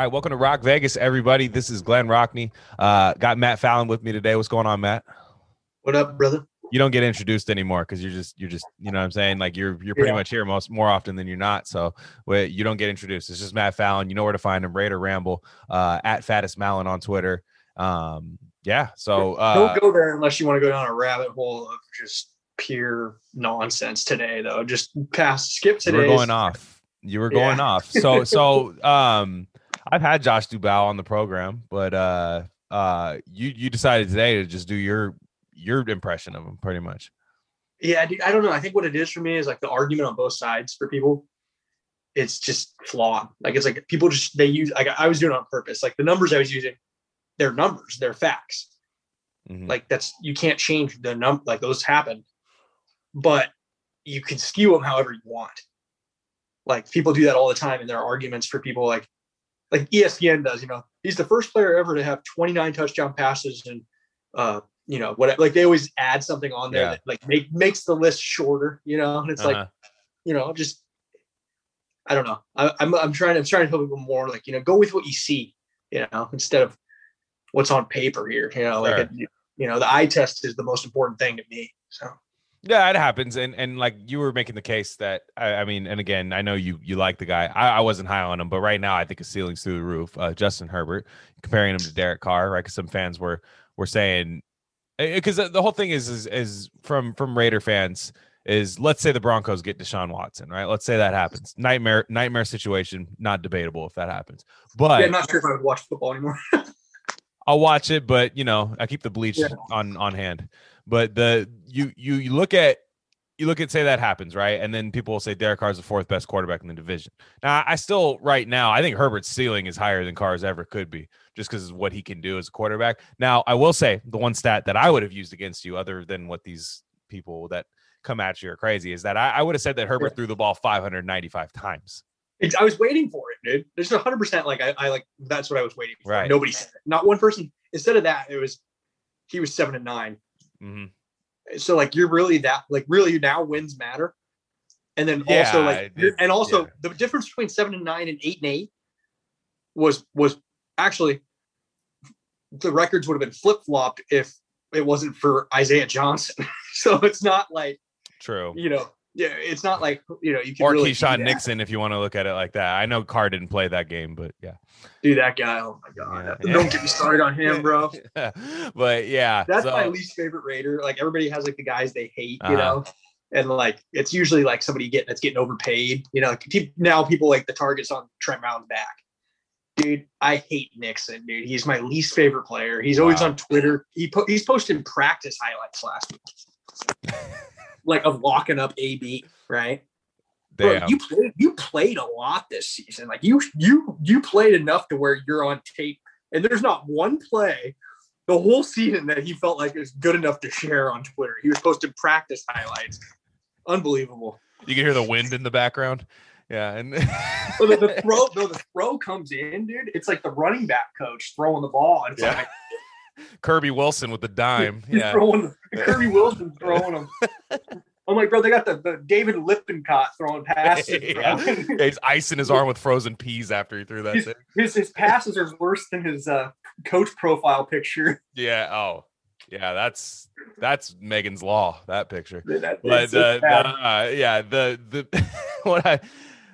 All right, welcome to Rock Vegas, everybody. This is Glenn Rockney. Uh, got Matt Fallon with me today. What's going on, Matt? What up, brother? You don't get introduced anymore because you're just you're just you know what I'm saying. Like you're you're pretty Yeah. much here most more often than you're not. So wait, you don't get introduced. It's just Matt Fallon. You know where to find him. Raider Ramble uh, at Fattest Malin on Twitter. Um, yeah. So uh, Don't go there unless you want to go down a rabbit hole of just pure nonsense today, though. Just pass, skip today. were going off. You were going Yeah. off. So so um, I've had Josh Dubow on the program, but uh, uh, you you decided today to just do your your impression of him, pretty much. Yeah, I don't know. I think what it is for me is like the argument on both sides for people. It's just flawed. Like it's like people just they use. Like I was doing it on purpose. Like the numbers I was using, they're numbers. They're facts. Mhm. Like that's you can't change the num. Like those happen, but you can skew them however you want. Like people do that all the time in their arguments for people like like ESPN does. You know, he's the first player ever to have 29 touchdown passes and uh you know what like they always add something on there Yeah. that like make makes the list shorter. You know, and it's like Uh-huh. you know just I don't know. I, I'm I'm trying to I'm trying to tell people more like you know go with what you see. You know, instead of what's on paper here. You know, like Sure. it, you know the eye test is the most important thing to me. So Yeah, it happens, and and like you were making the case that I, I mean, and again, I know you you like the guy. I, I wasn't high on him, but right now I think his ceiling's through the roof. Uh, Justin Herbert, comparing him to Derek Carr, right? Because some fans were were saying, because the whole thing is is is from from Raider fans is let's say the Broncos get Deshaun Watson, right? Let's say that happens. Nightmare nightmare situation, not debatable if that happens. But yeah, I'm not sure if I would watch football anymore. I'll watch it, but you know, I keep the bleach Yeah. on on hand. But the you you you look at you look at say that happens, right? And then people will say Derek Carr's the fourth best quarterback in the division. Now, I still right now I think Herbert's ceiling is higher than Carr's ever could be, just because of what he can do as a quarterback. Now, I will say the one stat that I would have used against you, other than what these people that come at you are crazy, is that I, I would have said that Herbert threw the ball 595 times. It's, I was waiting for it, dude. There's 100 percent like I, I like that's what I was waiting for. Right. Nobody said it. Not one person. Instead of that, it was he was seven and nine. Hmm So like you're really that like really now wins matter. And then also Yeah, like it- you're- and also yeah. the difference between seven and nine and eight and eight was was actually the records would have been flip flopped if it wasn't for Isaiah Johnson. so it's not like True. you know yeah it's not like you know you can Or really Keisean. Nixon, if you want to look at it like that. I know Carr didn't play that game, but yeah. do that guy. Oh my god! Yeah. Don't get me started on him, bro. but yeah, That's so- my least favorite Raider. Like everybody has like the guys they hate, you Uh-huh. know, and like it's usually like somebody getting that's getting overpaid. You know, like, now people like the targets on Trent Brown's back. Dude, I hate Nixon, dude. He's my least favorite player. He's always on Twitter. He po- he's posted practice highlights last week, like of locking up AB, right? Bro, you played you played a lot this season. Like you you you played enough to where you're on tape, and there's not one play the whole season that he felt like was good enough to share on Twitter. He was posting practice highlights. Unbelievable. you can hear the wind in the background. Yeah, and the, the throw, no, the throw comes in, dude. It's like the running back coach throwing the ball. And it's Yeah. like Kirby Wilson with the dime. Yeah, throwing Kirby Wilson throwing them. I'm like, bro, they got the, the David Lippincott throwing passes. Yeah. Yeah, he's icing his arm with frozen peas after he threw that. Thing. his his passes are worse than his uh, coach profile picture. Yeah. Oh, yeah. That's that's Megan's law. That picture. That- but uh, uh, yeah, the the what I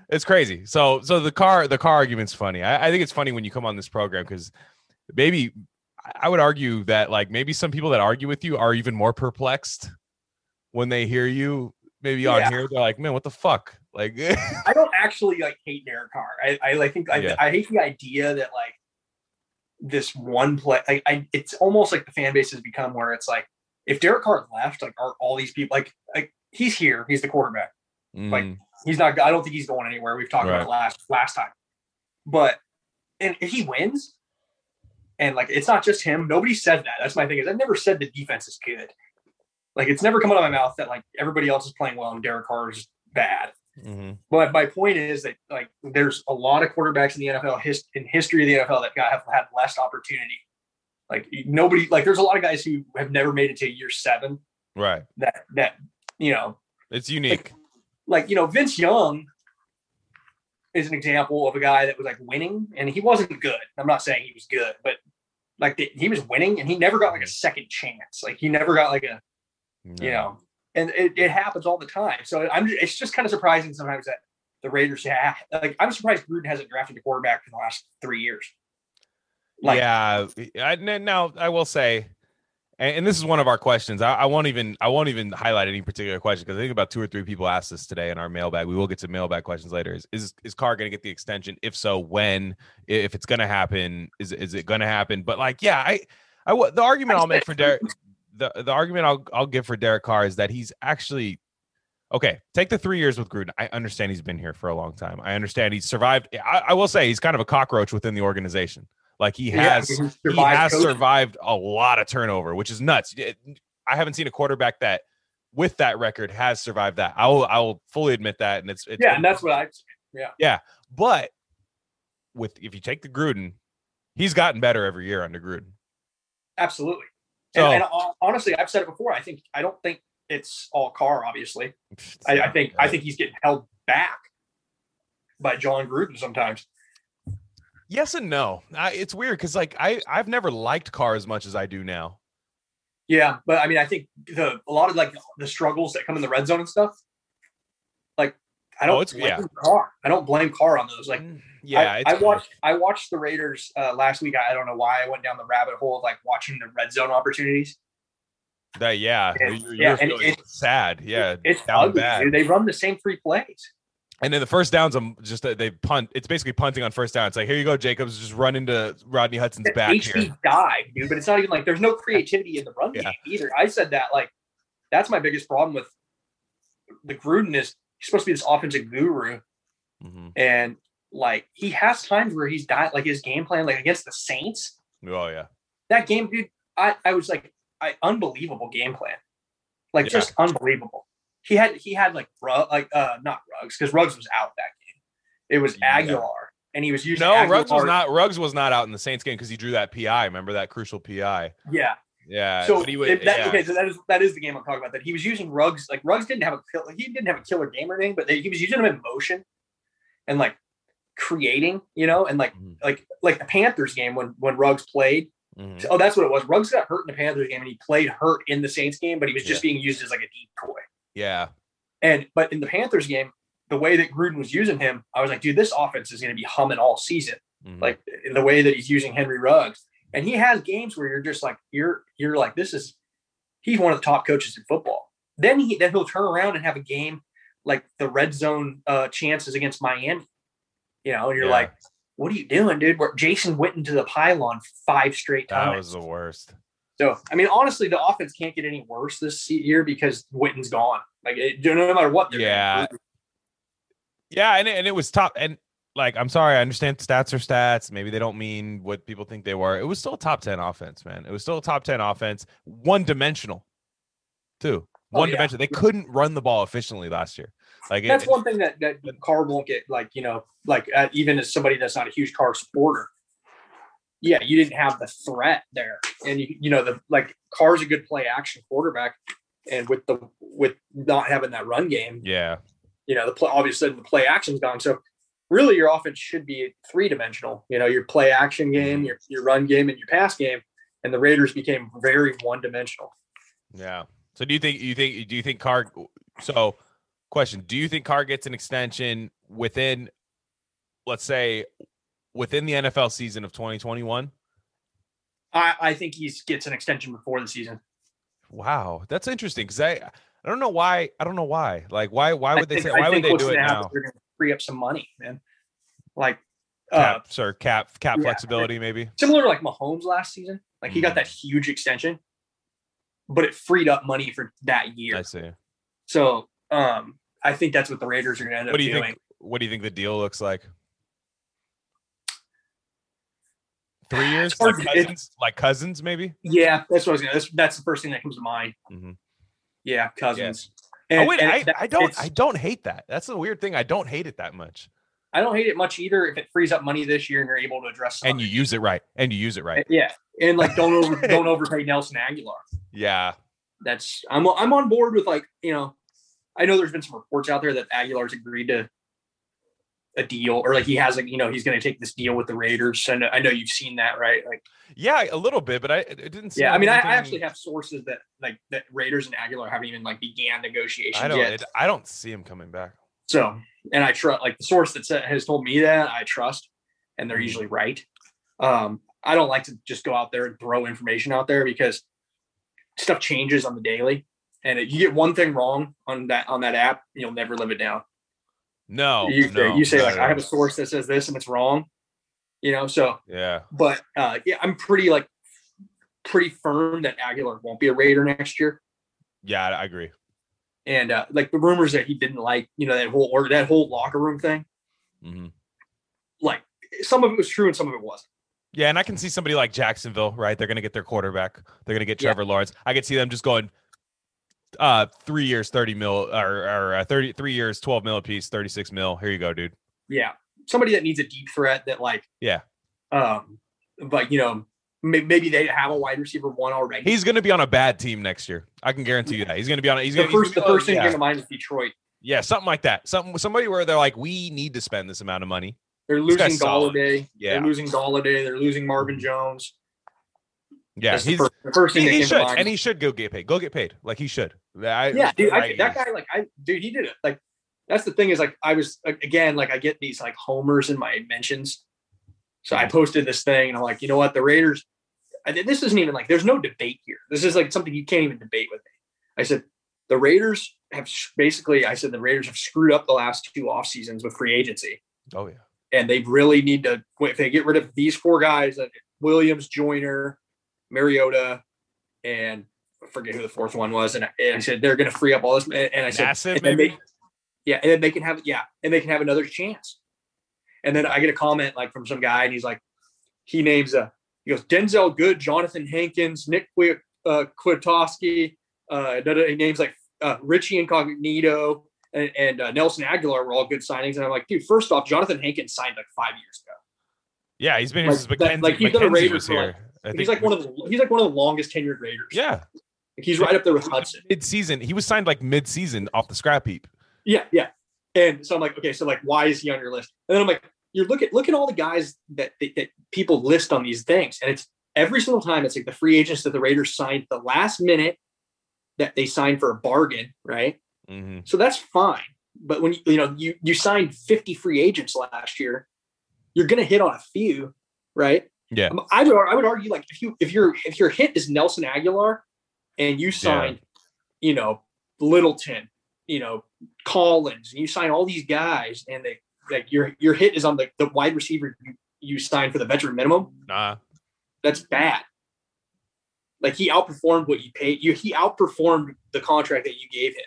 it's crazy. So so the car the car argument's funny. I, I think it's funny when you come on this program because maybe I- I would argue that like maybe some people that argue with you are even more perplexed when they hear you maybe on here they're like, man, what the fuck? Like, I don't actually like hate Derek Carr. I, I like think I, Yeah. I hate the idea that like this one play. I, I it's almost like the fan base has become where it's like if Derek Carr left, like are all these people like like he's here, he's the quarterback. mm, He's not. I don't think he's going anywhere. We've talked Right. about last last time. But and if he wins, and like it's not just him. Nobody said that. That's my thing. Is I've never said the defense is good. Like it's never come out of my mouth that like everybody else is playing well and Derek Carr is bad. mhm. But my point is that like there's a lot of quarterbacks in the NFL his, in history of the NFL that got have had less opportunity. Like nobody like there's a lot of guys who have never made it to year seven right. that that you know It's unique. like you know Vince Young is an example of a guy that was like winning, and he wasn't good. I'm not saying he was good, but like the, he was winning, and he never got like a second chance. Like he never got like a, you know, and it, it happens all the time. So I'm just, it's just kind of surprising sometimes that the Raiders have like I'm surprised Gruden hasn't drafted a quarterback in the last three years. Like, yeah, I, now I will say and, and, this is one of our questions. I, I, won't even I won't even highlight any particular question because I think about two or three people asked this today in our mailbag. We will get to mailbag questions later. Is is, is Carr going to get the extension? If so, when? If it's going to happen, is is it going to happen? But like, yeah, I I the argument I'll make for Derek the the argument I'll I'll give for Derek Carr is that he's actually okay. Take the three years with Gruden. I understand he's been here for a long time. I understand he's survived. I, I will say he's kind of a cockroach within the organization. Like he has yeah, he has coaching. survived a lot of turnover, which is nuts. I haven't seen a quarterback that with that record has survived that. I will I will fully admit that. And it's, it's yeah, and that's what I yeah. Yeah. But with if you take the Gruden, he's gotten better every year under Gruden. Absolutely. So, and, and honestly, I've said it before. I think I don't think it's all Carr, obviously. I, I think I think he's getting held back by Jon Gruden sometimes. Yes and no. I, it's weird because like I I've never liked Carr as much as I do now. Yeah, but I mean, I think the a lot of like the struggles that come in the red zone and stuff. Like I don't oh, blame yeah. Carr. I don't blame Carr on those. Like mm, yeah, I, I watched I watched the Raiders uh, last week. I, I don't know why I went down the rabbit hole of like watching the red zone opportunities. That yeah, and, you're, yeah, you're and it's sad. Yeah, it's ugly. Bad. They run the same three plays. And then the first downs, I'm just they punt. It's basically punting on first down. It's like here you go, Jacobs, just run into Rodney Hudson's back HD here. dive, dude. But it's not even like there's no creativity in the run yeah. game either. I said that like that's my biggest problem with the Gruden is he's supposed to be this offensive guru, mm-hmm. and like he has times where he's died like his game plan like against the Saints. Oh yeah, that game, dude. I I was like, I unbelievable game plan, like yeah. just unbelievable he had he had like rug like uh not Ruggs because Ruggs was out that game. It was. Yeah. And he was using no Agholor. Ruggs was not Ruggs was not out in the Saints game because he drew that PI. Remember that crucial PI? Yeah, yeah. So he would, that, yeah. okay, so that is that is the game I'm talking about. That he was using Ruggs. like Ruggs didn't have a he didn't have a killer game or anything, but they, he was using him in motion and like creating, you know, and like mm-hmm. like like the Panthers game when when Ruggs played. Mm-hmm. Oh, that's what it was. Ruggs got hurt in the Panthers game, and he played hurt in the Saints game, but he was just yeah. being used as like a decoy. Yeah. And but in the Panthers game, the way that Gruden was using him, I was like, dude, this offense is going to be humming all season. Mm-hmm. Like in the way that he's using Henry Ruggs. And he has games where you're just like, you're you're like, this is he's one of the top coaches in football. Then he then he'll turn around and have a game like the red zone uh chances against Miami. You know, and you're yeah. like, what are you doing, dude? Where Jason went into the pylon five straight times. That was the worst. So, I mean, honestly, the offense can't get any worse this year because Witten's gone. Like, it, no matter what. yeah. Yeah, and it, and it was top. And like, I'm sorry, I understand stats are stats. Maybe they don't mean what people think they were. It was still a top ten offense, man. It was still a top ten offense, one dimensional, too. Oh, one oh, yeah. dimensional. They couldn't run the ball efficiently last year. Like that's it, one thing that that Carr won't get. Like you know, like uh, even as somebody that's not a huge Carr supporter, yeah, you didn't have the threat there, and you you know the like Carr's a good play action quarterback, and with the with not having that run game, yeah, you know the play obviously the play action's gone. So really, your offense should be three dimensional. You know, your play action game, mm-hmm. your your run game, and your pass game, and the Raiders became very one dimensional. Yeah. So do you think you think do you think Carr? So, question: Do you think Carr gets an extension within, let's say, within the NFL season of 2021? I, I think he gets an extension before the season. Wow, that's interesting because I I don't know why I don't know why like why why would they say why would they do it now? They're going to free up some money, man. Like cap, uh, sir, cap cap yeah, flexibility maybe similar to like Mahomes last season. Like he mm. got that huge extension, but it freed up money for that year. I see. So um, I think that's what the Raiders are going to end what up do you doing. Think, what do you think the deal looks like? Three years, like cousins, like cousins, maybe. Yeah, that's what I was gonna. That's, that's the first thing that comes to mind. Mm-hmm. Yeah, cousins. Yeah. And, oh wait, I, that, I don't. I don't hate that. That's the weird thing. I don't hate it that much. I don't hate it much either if it frees up money this year and you're able to address. And you use it right. And you use it right. Yeah, and like don't over don't overpay Nelson Agholor. Yeah, that's I'm I'm on board with like you know, I know there's been some reports out there that Agholor's agreed to a deal or like he has like you know he's going to take this deal with the Raiders. And I know you've seen that, right? Like Yeah, a little bit, but I it didn't. yeah, I mean, I, I actually have sources that like that Raiders and Agholor haven't even like began negotiations I don't. yet. It, I don't see him coming back. So, and I trust like the source that said, has told me that I trust, and they're Mhm. usually right. Um, I don't like to just go out there and throw information out there because stuff changes on the daily, and if you get one thing wrong on that on that app, you'll never live it down. No, you, no, you say no, like no. I have a source that says this and it's wrong, you know. So, Yeah, but uh, yeah, I'm pretty like pretty firm that Agholor won't be a Raider next year. yeah, I agree. And uh, like the rumors that he didn't like, you know, that whole or that whole locker room thing, Mm-hmm. like some of it was true and some of it wasn't. Yeah, and I can see somebody like Jacksonville, right? They're going to get their quarterback. They're going to get Yeah. Trevor Lawrence. I could see them just going uh 3 years 30 mil or or uh, 30 3 years 12 mil a piece, 36 mil. Here you go, dude. Yeah, somebody that needs a deep threat that like Yeah. um, but you know maybe they have a wide receiver one already. He's going to be on a bad team next year. I can guarantee you that. He's going to be on a, he's the going first the to first thing yeah. to mind is Detroit. yeah, something like that. Something somebody where they're like we need to spend this amount of money. They're losing solid. Golladay. Yeah. They're losing Golladay. They're losing Marvin Jones. Yeah, the he's first, the first thing he, that he should and he should go get paid. Go get paid. Like he should. I, yeah, dude, I, right, that guy, like, I, dude, he did it. Like, that's the thing is, like, I was again, like, I get these like homers in my mentions. So I posted this thing, and I'm like, you know what, the Raiders. I, this isn't even like, there's no debate here. This is like something you can't even debate with me. I said the Raiders have basically, I said the Raiders have screwed up the last two off seasons with free agency, Oh yeah. and they really need to. If they get rid of these four guys, uh, Williams, Joyner, Mariota, and I forget who the fourth one was, and I, and I said they're going to free up all this. And, and I said, Massive, and maybe. they- yeah, and then they can have yeah, and they can have another chance. And then I get a comment like from some guy, and he's like, he names a he goes Denzelle Good, Jonathan Hankins, Nick Qui- uh, Kwiatkowski, uh, da- da- he names like uh, Richie Incognito and, and uh, Nelson Agholor were all good signings, and I'm like, dude, first off, Jonathan Hankins signed like five years ago. Yeah, he's been here Like, since that- like, he's been a Raider for, like-. I he's like one of the he's like one of the longest tenured Raiders. yeah Like, he's right up there with Hudson. mid-season. He was signed like mid-season off the scrap heap. Yeah, yeah. And so I'm like, okay, so like, why is he on your list? And then I'm like, you look at look at all the guys that that, that people list on these things, and it's every single time it's like the free agents that the Raiders signed the last minute that they signed for a bargain, right? hmm So that's fine. But when you you know you you signed 50 free agents last year, you're gonna hit on a few, right? Yeah. Um, I would I would argue like if you if your if your hit is Nelson Agholor and you sign, you know, Littleton, you know, Collins, and you sign all these guys and they like your your hit is on the, the wide receiver you, you signed for the veteran minimum, Nah. that's bad. Like he outperformed what you paid you he outperformed the contract that you gave him.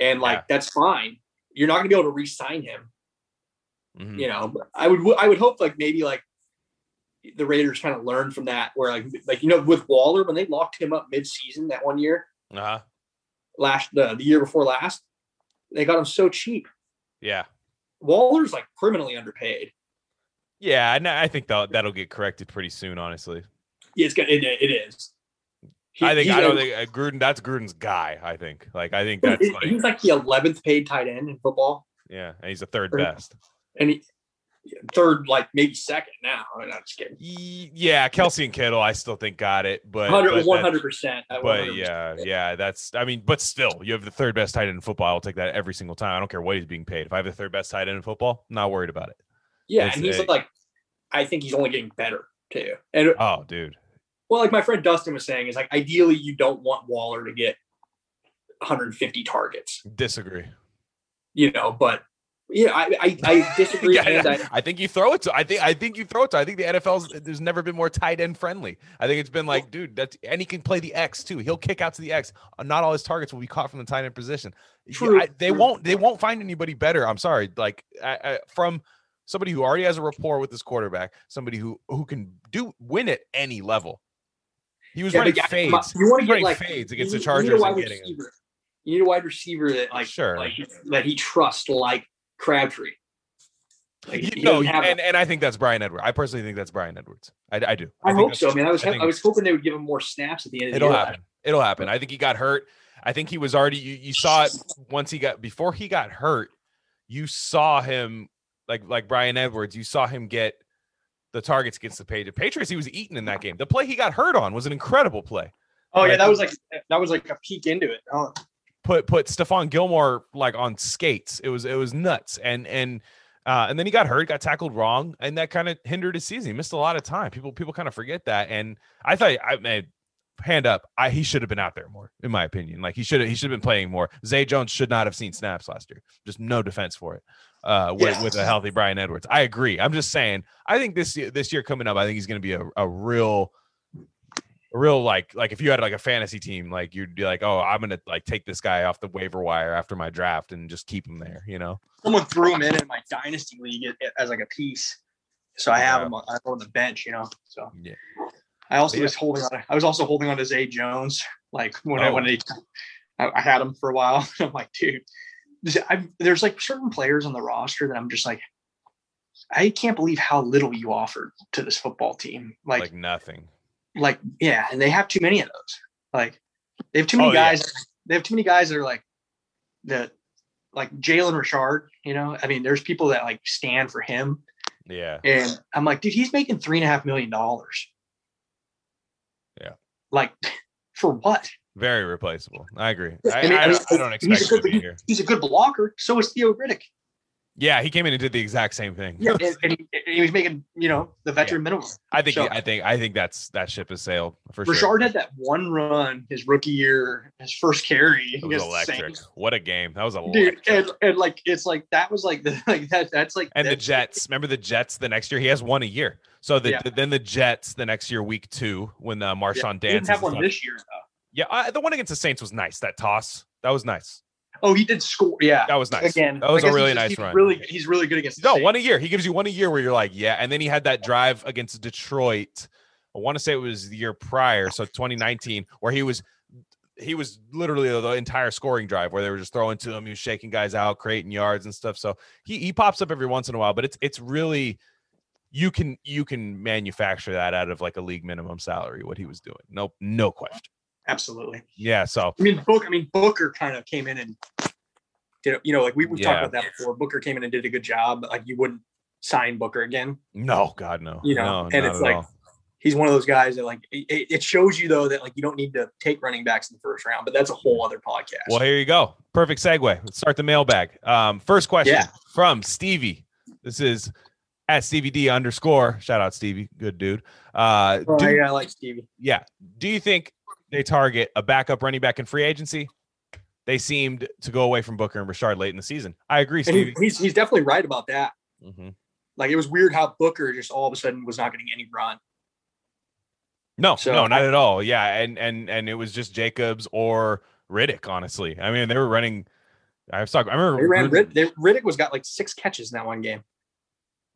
And like Yeah. that's fine. You're not gonna be able to re-sign him Mhm. you know i would i would hope like maybe like the raiders kind of learned from that where like like you know with waller when they locked him up mid-season that one year Uh-huh. last the, the year before last they got him so cheap Yeah. waller's like criminally underpaid Yeah, and I think that that'll get corrected pretty soon. Honestly, yeah, it's good it, it is He- I think I don't like- think uh, Gruden. That's Gruden's guy. I think. Like I think that's he- like he's like the 11th paid tight end in football yeah, and he's the third Or- best. and he third like maybe second now i'm not just kidding Yeah, Kelce and Kittle, I still think got it, but 100 but that- 100% But 100%. yeah, yeah, that's. I mean, but still, you have the third best tight end in football. I'll take that every single time. I don't care what he's being paid. If I have the third best tight end in football, I'm not worried about it. yeah it's and he's a- like i think he's only getting better too and Oh, dude. Well, like my friend Dustin was saying, is like ideally you don't want Waller to get 150 targets, Disagree. you know. But yeah, I I, I disagree. Yeah, yeah. I, I think you throw it to. I think. I think you throw it to. I think the NFL's. There's never been more tight end friendly. I think it's been like, dude, that's and he can play the X too. He'll kick out to the X. Uh, Not all his targets will be caught from the tight end position. True, I- they true. won't. They won't find anybody better. I'm sorry. Like from somebody who already has a rapport with this quarterback, somebody who who can do win at any level. He was Yeah, running yeah, fades. you want to get like fades against need- the you Chargers need a wide receiver. You need a wide receiver that like Sure. like that he trusts like Crabtree. Like, You he know, and, and I think that's Bryan Edwards. I personally think that's Bryan Edwards. I, I do. I, think hope so. I mean, I was I I was hoping they would give him more snaps at the end of the It'll happen. It'll happen. I think he got hurt. I think he was already. You, you saw it once he got before he got hurt. you saw him like like Bryan Edwards, you saw him get the targets against the Patriots. Patriots, he was eating in that game. The play he got hurt on was an incredible play. Oh yeah, that was like that was like a peek into it. Oh. Put put Stephon Gilmore like on skates. It was it was nuts. And and uh, and then he got hurt, got tackled wrong, and that kind of hindered his season. He missed a lot of time. People people kind of forget that. And I thought I made hand up, I he should have been out there more, in my opinion. Like he should have he should have been playing more. Zay Jones should not have seen snaps last year. Just no defense for it. Uh, with, yeah. with a healthy Bryan Edwards. I agree. I'm just saying. I think this year, this year coming up, I think he's going to be a, a real, a real like like if you had like a fantasy team, like you'd be like, oh, I'm to like take this guy off the waiver wire after my draft and just keep him there. You know, someone threw him in in my dynasty league as like a piece, so I have yeah. him on, the bench. You know, so yeah. I also yeah. was holding on. I was also holding on to Zay Jones. Like when oh. I when he, I, I had him for a while. I'm like, dude, I'm, there's like certain players on the roster that I'm just like, I can't believe how little you offered to this football team. Like, like nothing. Like yeah, and they have too many of those. Like they have too many oh, guys. Yeah. They have too many guys that are like that, like Jalen Richard. You know, I mean, there's people that like stand for him. Yeah. And I'm like, dude, he's making three and a half million dollars. Yeah. Like, for what? Very replaceable. I agree. I, I, mean, I, don't, I don't expect he's a, good, to be here. He's a good blocker. So is Theo Riddick. Yeah, he came in and did the exact same thing. Yeah, and, and, he, and he, was making you know the veteran yeah. minimum. I think so, I think I think that's that ship has sailed for Richard sure. had that one run his rookie year, his first carry. It was electric. What a game! That was a dude, and, and like it's like that was like the like that that's like and the Jets. Remember the Jets the next year? He has one a year. So the, yeah. the then the Jets the next year, week two, when uh, Marshawn yeah, dance. Have one this year though. Yeah, I, the one against the Saints was nice. That toss, that was nice. Oh, he did score. Yeah, that was nice. Again, that was a really nice he's run. Really, he's really good against. no, Saints. one a year. He gives you one a year where you're like, yeah. And then he had that drive against Detroit. I want to say it was the year prior, so 2019, where he was he was literally the entire scoring drive where they were just throwing to him. He was shaking guys out, creating yards and stuff. So he he pops up every once in a while, but it's it's really you can you can manufacture that out of like a league minimum salary. What he was doing, no no question. Absolutely. Yeah. So I mean, Book. I mean, Booker kind of came in and did. You know, like we we yeah. talked about that before. Booker came in and did a good job. Like you wouldn't sign Booker again. No, God, no. You know, no, and it's like all. he's one of those guys that like it, it, shows you though that like you don't need to take running backs in the first round. But that's a whole other podcast. Well, here you go. Perfect segue. Let's start the mailbag. Um, first question yeah. from Stevie. This is at Stevie D underscore. Shout out Stevie, good dude. Uh, oh, do, yeah, I like Stevie. Yeah. Do you think they target a backup running back in free agency. They seemed to go away from Booker and Richard late in the season. I agree. He, he's he's definitely right about that. Mm-hmm. Like it was weird how Booker just all of a sudden was not getting any run. No, so no, not at all. Yeah, and and and it was just Jacobs or Riddick. Honestly, I mean they were running. I was talking. I remember they ran Rid- they, Riddick was got like six catches in that one game.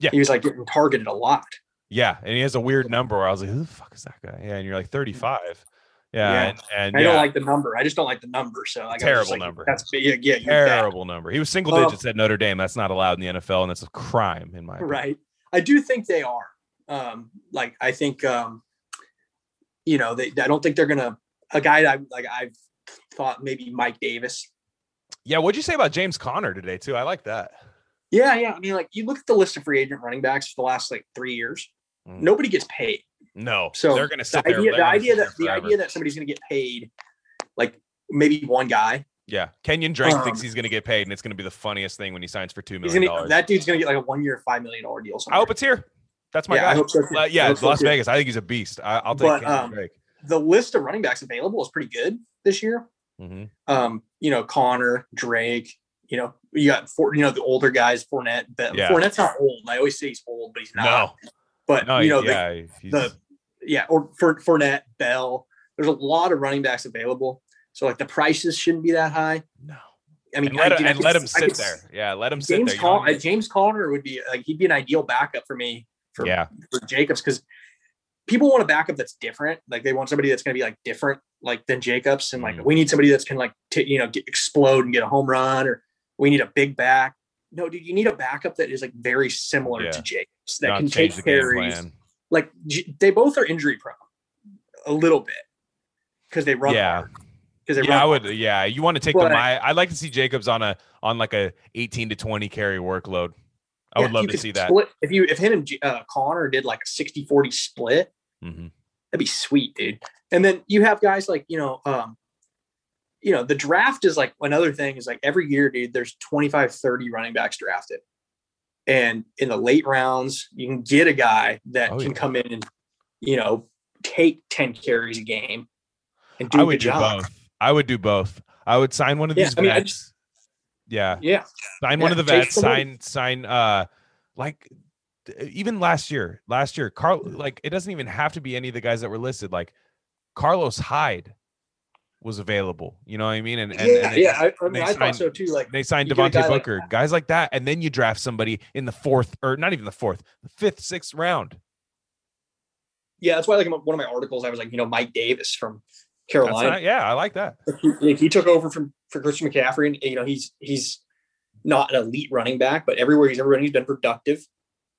Yeah, he was like getting targeted a lot. Yeah, and he has a weird number. Where I was like, "Who the fuck is that guy?" Yeah, and you're like 35. Yeah, yeah. And, and, I don't like the number. I just don't like the number. So like, terrible like, number. That's yeah, yeah terrible number. He was single digits at Notre Dame. That's not allowed in the NFL, and that's a crime in my opinion. right. I do think they are. Um, like I think, um, you know, they. I don't think they're gonna. A guy I like. I've thought maybe Mike Davis. Yeah, what'd you say about James Conner today too? I like that. Yeah, yeah. I mean, like you look at the list of free agent running backs for the last like three years. Mm. Nobody gets paid. No, so they're going to sit the there. Idea, the idea that the idea that somebody's going to get paid, like maybe one guy. Yeah, Kenyon Drake um, thinks he's going to get paid, and it's going to be the funniest thing when he signs for two million dollars. That dude's going to get like a one year, five million dollar deal. Somewhere. I hope it's here. That's my yeah, guy. I hope so uh, yeah, it's Las so Vegas. I think he's a beast. I, will take but, Kenyon um, Drake. The list of running backs available is pretty good this year. Mm-hmm. Um, you know, Conner Drake. You know, you got four. You know, the older guys, Fournette. But yeah. Fournette's not old. I always say he's old, but he's not. No. But no, you know, yeah, the, the yeah, or for Fournette, Bell. There's a lot of running backs available, so like the prices shouldn't be that high. No, I mean, and let, I, him, and let him sit there. Yeah, let him James sit there. James Conner would be like he'd be an ideal backup for me for yeah for Jacobs because people want a backup that's different. Like they want somebody that's going to be like different, like than Jacobs, and like mm. we need somebody that's can like t- you know get, explode and get a home run, or we need a big back. No, dude, you need a backup that is like very similar yeah. to Jacobs that Not can take carries like they both are injury prone a little bit because they run yeah. hard. because they Yeah, I run- would. Yeah, you want to take But- the I I'd like to see Jacobs on a on like a 18 to 20 carry workload. I Yeah, would love to see that. if you if him and uh, Conner did like a 60-40 split, Mhm. that'd be sweet, dude. And then you have guys like, you know, um, you know, the draft is like another thing is like every year, dude, there's 25, 30 running backs drafted. And in the late rounds, you can get a guy that Oh, can yeah. come in and, you know, take 10 carries a game and do I a would do job. both. I would do both. I would sign one of Yeah, these I mean, vets. yeah, Yeah. sign one of the vets. Sign sign uh like even last year. Last year, Carl like it doesn't even have to be any of the guys that were listed. Like Carlos Hyde was available. You know what I mean? And, and, yeah, and they, yeah. I, I mean, I signed- thought so too. Like, they signed Devontae guy like Booker, guys like that, and then you draft somebody in the fourth or not even the fourth, the fifth, sixth round. yeah, that's why, like, one of my articles, I was like, you know, Mike Davis from Carolina. not, yeah, I like that. he, he took over from for Christian McCaffrey, and you know he's he's not an elite running back, but everywhere he's ever been, he's been productive.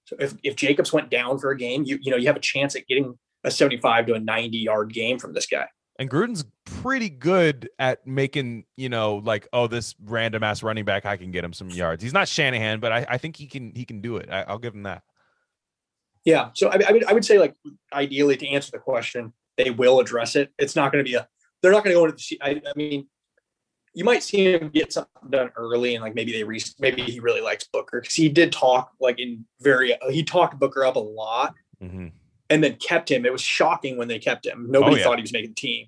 So if, if Jacobs went down for a game, you you know you have a chance at getting a 75 to a 90 yard game from this guy. And Gruden's pretty good at making, you know, like, oh, this random ass running back, I can get him some yards. He's not Shanahan, but I, I think he can he can do it. I, I'll give him that. Yeah. So I, I would I would say like ideally to answer the question, they will address it. It's not going to be a they're not going to go into the. I, I mean, you might see him get something done early, and like maybe they re, maybe he really likes Booker because he did talk like in very he talked Booker up a lot. hmm and then kept him. It was shocking when they kept him. Nobody Oh, yeah. thought he was making the team.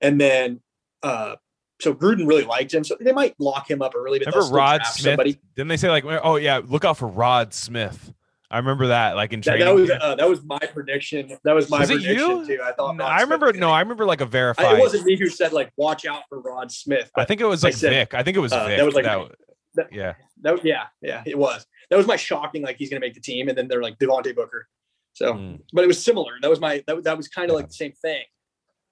And then, uh, so Gruden really liked him. So they might lock him up early. But Remember Rod Smith? Somebody. Didn't they say like, oh yeah, look out for Rod Smith? I remember that, like in That, training. that was uh, that was my prediction. That was my Was prediction you? too. I thought. No, I remember. No, I remember like a verified. it wasn't me who said like watch out for Rod Smith. I think it was I like said, Vic. I think it was uh, Vic. that was like that, that- yeah. that yeah yeah it was. That was my shocking like he's going to make the team, and then they're like Devontae Booker. So Mm. but it was similar. That was my that, was- that was kind of Yeah. like the same thing.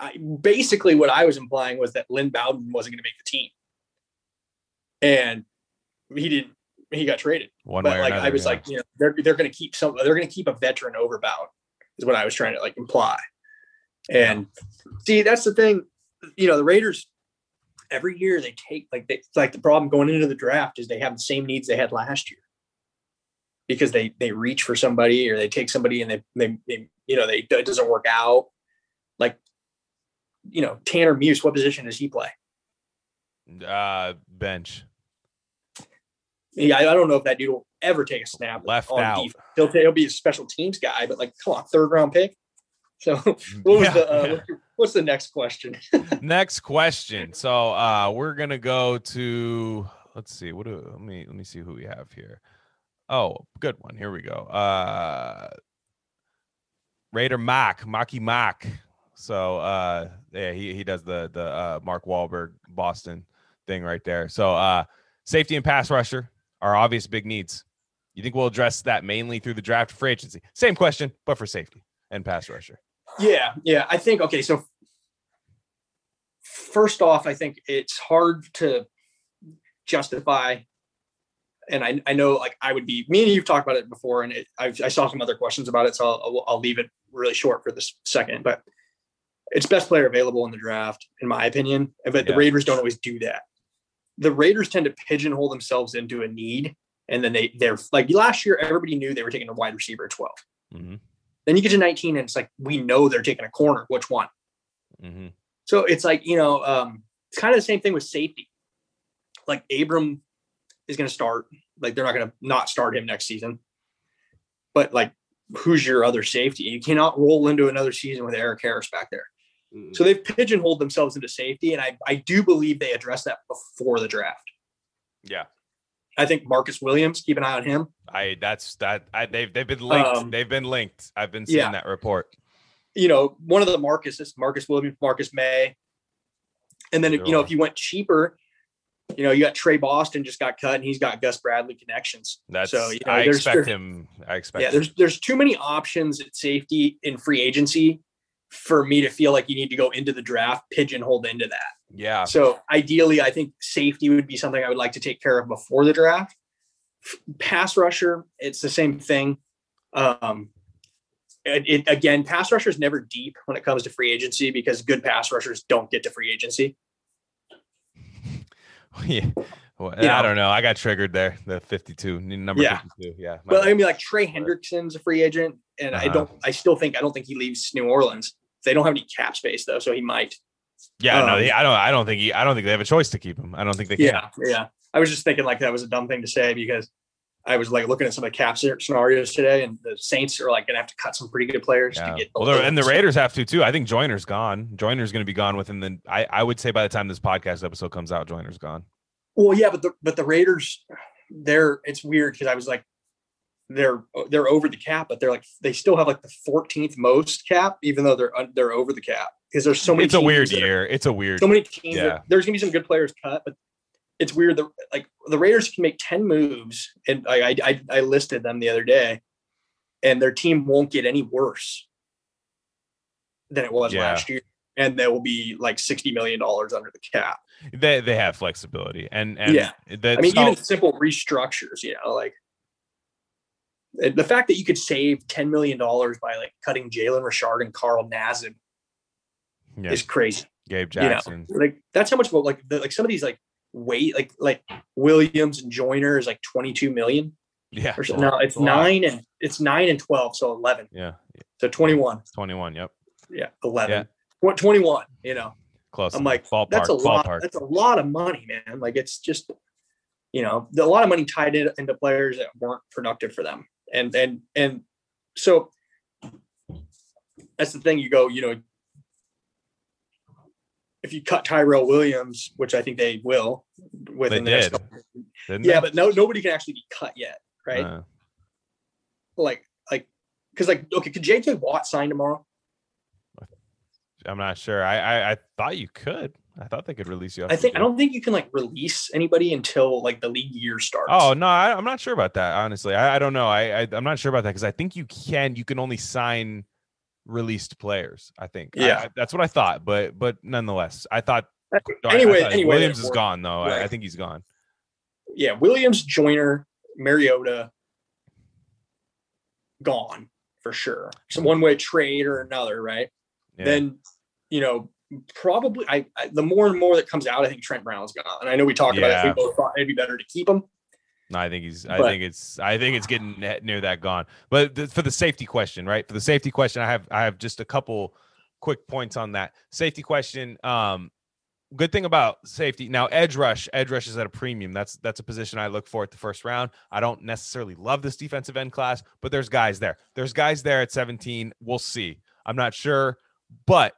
I, basically, what I was implying was that Lynn Bowden wasn't going to make the team, and he didn't. He got traded. One but like another. I was yeah. like, you know, they're they're going to keep some. They're going to keep a veteran over Bowden. Is what I was trying to like imply. And see, that's the thing. You know, the Raiders every year they take like they like the problem going into the draft is they have the same needs they had last year because they they reach for somebody or they take somebody and they they, they you know they it doesn't work out like you know Tanner Muse what position does he play uh, bench yeah I, don't know if that dude will ever take a snap Left on out. defense. he'll he'll be a special teams guy but like come on third round pick so what was Yeah, the uh, yeah. what's, your- what's the next question Next question. So uh we're gonna go to let's see, what do let me let me see who we have here. Oh, good one. Here we go. Uh Raider Mac, Maki Mac. So uh yeah, he he does the the uh Mark Wahlberg Boston thing right there. So uh safety and pass rusher are obvious big needs. You think we'll address that mainly through the draft free agency? Same question, but for safety and pass rusher. Yeah, yeah. I think okay. So first off, I think it's hard to justify, and I, I know like I would be me and you've talked about it before, and it, I've, I saw some other questions about it, so I'll, I'll, leave it really short for this second. But it's best player available in the draft, in my opinion. But the Raiders don't always do that. The Raiders tend to pigeonhole themselves into a need, and then they they're like last year, everybody knew they were taking a wide receiver at twelve. Mm-hmm. Then you get to 19 and it's like, we know they're taking a corner. Which one? Mm-hmm. So it's like, you know, um, it's kind of the same thing with safety. Like Abram is going to start. Like they're not going to not start him next season. But like, who's your other safety? You cannot roll into another season with Eric Harris back there. So they've pigeonholed themselves into safety. And I, I do believe they addressed that before the draft. Yeah. I think Marcus Williams, keep an eye on him. I that's that I they've they've been linked. Um, they've been linked. I've been seeing yeah. that report. you know, one of the Marcus, Marcus Williams, Marcus Maye. And then, you know, if you went cheaper, you know, you got Tre Boston just got cut and he's got Gus Bradley connections. That's so, you know, I expect him. I expect Yeah, there's there's too many options at safety in free agency for me to feel like you need to go into the draft pigeonholed into that. yeah. So ideally, I think safety would be something I would like to take care of before the draft. Pass rusher, it's the same thing. Um, it, it, again, pass rushers never deep when it comes to free agency because good pass rushers don't get to free agency. yeah. Well, You I know. don't know. I got triggered there. The 52, number Yeah. 52. Yeah. But. I mean, like Trey Hendrickson's a free agent, and I Uh-huh. don't. I still think I don't think he leaves New Orleans. They don't have any cap space though, so he might. yeah, no, um, he- I don't. I don't think. He, I don't think they have a choice to keep him. I don't think they can. Yeah, yeah. I was just thinking like that was a dumb thing to say because I was like looking at some of the cap scenarios today, and the Saints are like going to have to cut some pretty good players Yeah. to get. Well, and the Raiders have to too. I think Joyner's gone. Joyner's going to be gone within the. I, I would say by the time this podcast episode comes out, Joyner's gone. Well, yeah, but the but the Raiders, they're it's weird because I was like, they're they're over the cap, but they're like they still have like the 14th most cap, even though they're they're over the cap because there's so many. It's a weird that are- year. It's a weird. So many teams. Yeah. that- there's gonna be some good players cut, but it's weird. that like the Raiders can make 10 moves, and I I I, I listed them the other day, and their team won't get any worse than it was Yeah. last year, and they will be like 60 million dollars under the cap. They they have flexibility and and Yeah. I mean, even simple restructures, you know, like the fact that you could save ten million dollars by like cutting Jalen Richard and Carl Nassib yeah, is crazy. Gabe You know, Jackson. like that's how much of a, like the, like some of these like weight like like Williams and Joyner is like twenty two million. Yeah, Or so, no, it's nine and it's nine and twelve, so eleven. Yeah, So twenty one. it's 21. Yep, Yeah, eleven. What twenty one? You know, close. I'm like ballpark. that's a lot. That's a lot of money, man. Like it's just, you know, a lot of money tied in, into players that weren't productive for them, and and and so that's the thing. You go, you know, if you cut Tyrell Williams, which I think they will, within They the next couple- yeah, they? but no, nobody can actually be cut yet, right? Uh, like, like, because like, okay, could JJ Watt sign tomorrow? I'm not sure. I, I I thought you could. I thought they could release you. I think I don't think you can like release anybody until like the league year starts. Oh no, I, I'm not sure about that. Honestly, I, I don't know. I, I I'm not sure about that because I think you can. You can only sign released players. I think. Yeah. I- that's what I thought. But but nonetheless, I thought. Uh, I- I anyway, thought anyway, Williams is gone though. I, I think he's gone. yeah, Williams, Joyner, Mariota, gone for sure. Some one way trade or another, right? Yeah. Then, you know, probably I, I the more and more that comes out, I think Trent Brown's gone. And I know we talked about it. We both thought it'd be better to keep him. No, I think he's. I But- think it's. I think it's getting ne- near that gone. But th- for the safety question, right? For the safety question, I have. I have just a couple quick points on that safety question. Um, good thing about safety now, edge rush. Edge rush is at a premium. That's that's a position I look for at the first round. I don't necessarily love this defensive end class, but there's guys there. There's guys there at 17. We'll see. I'm not sure, but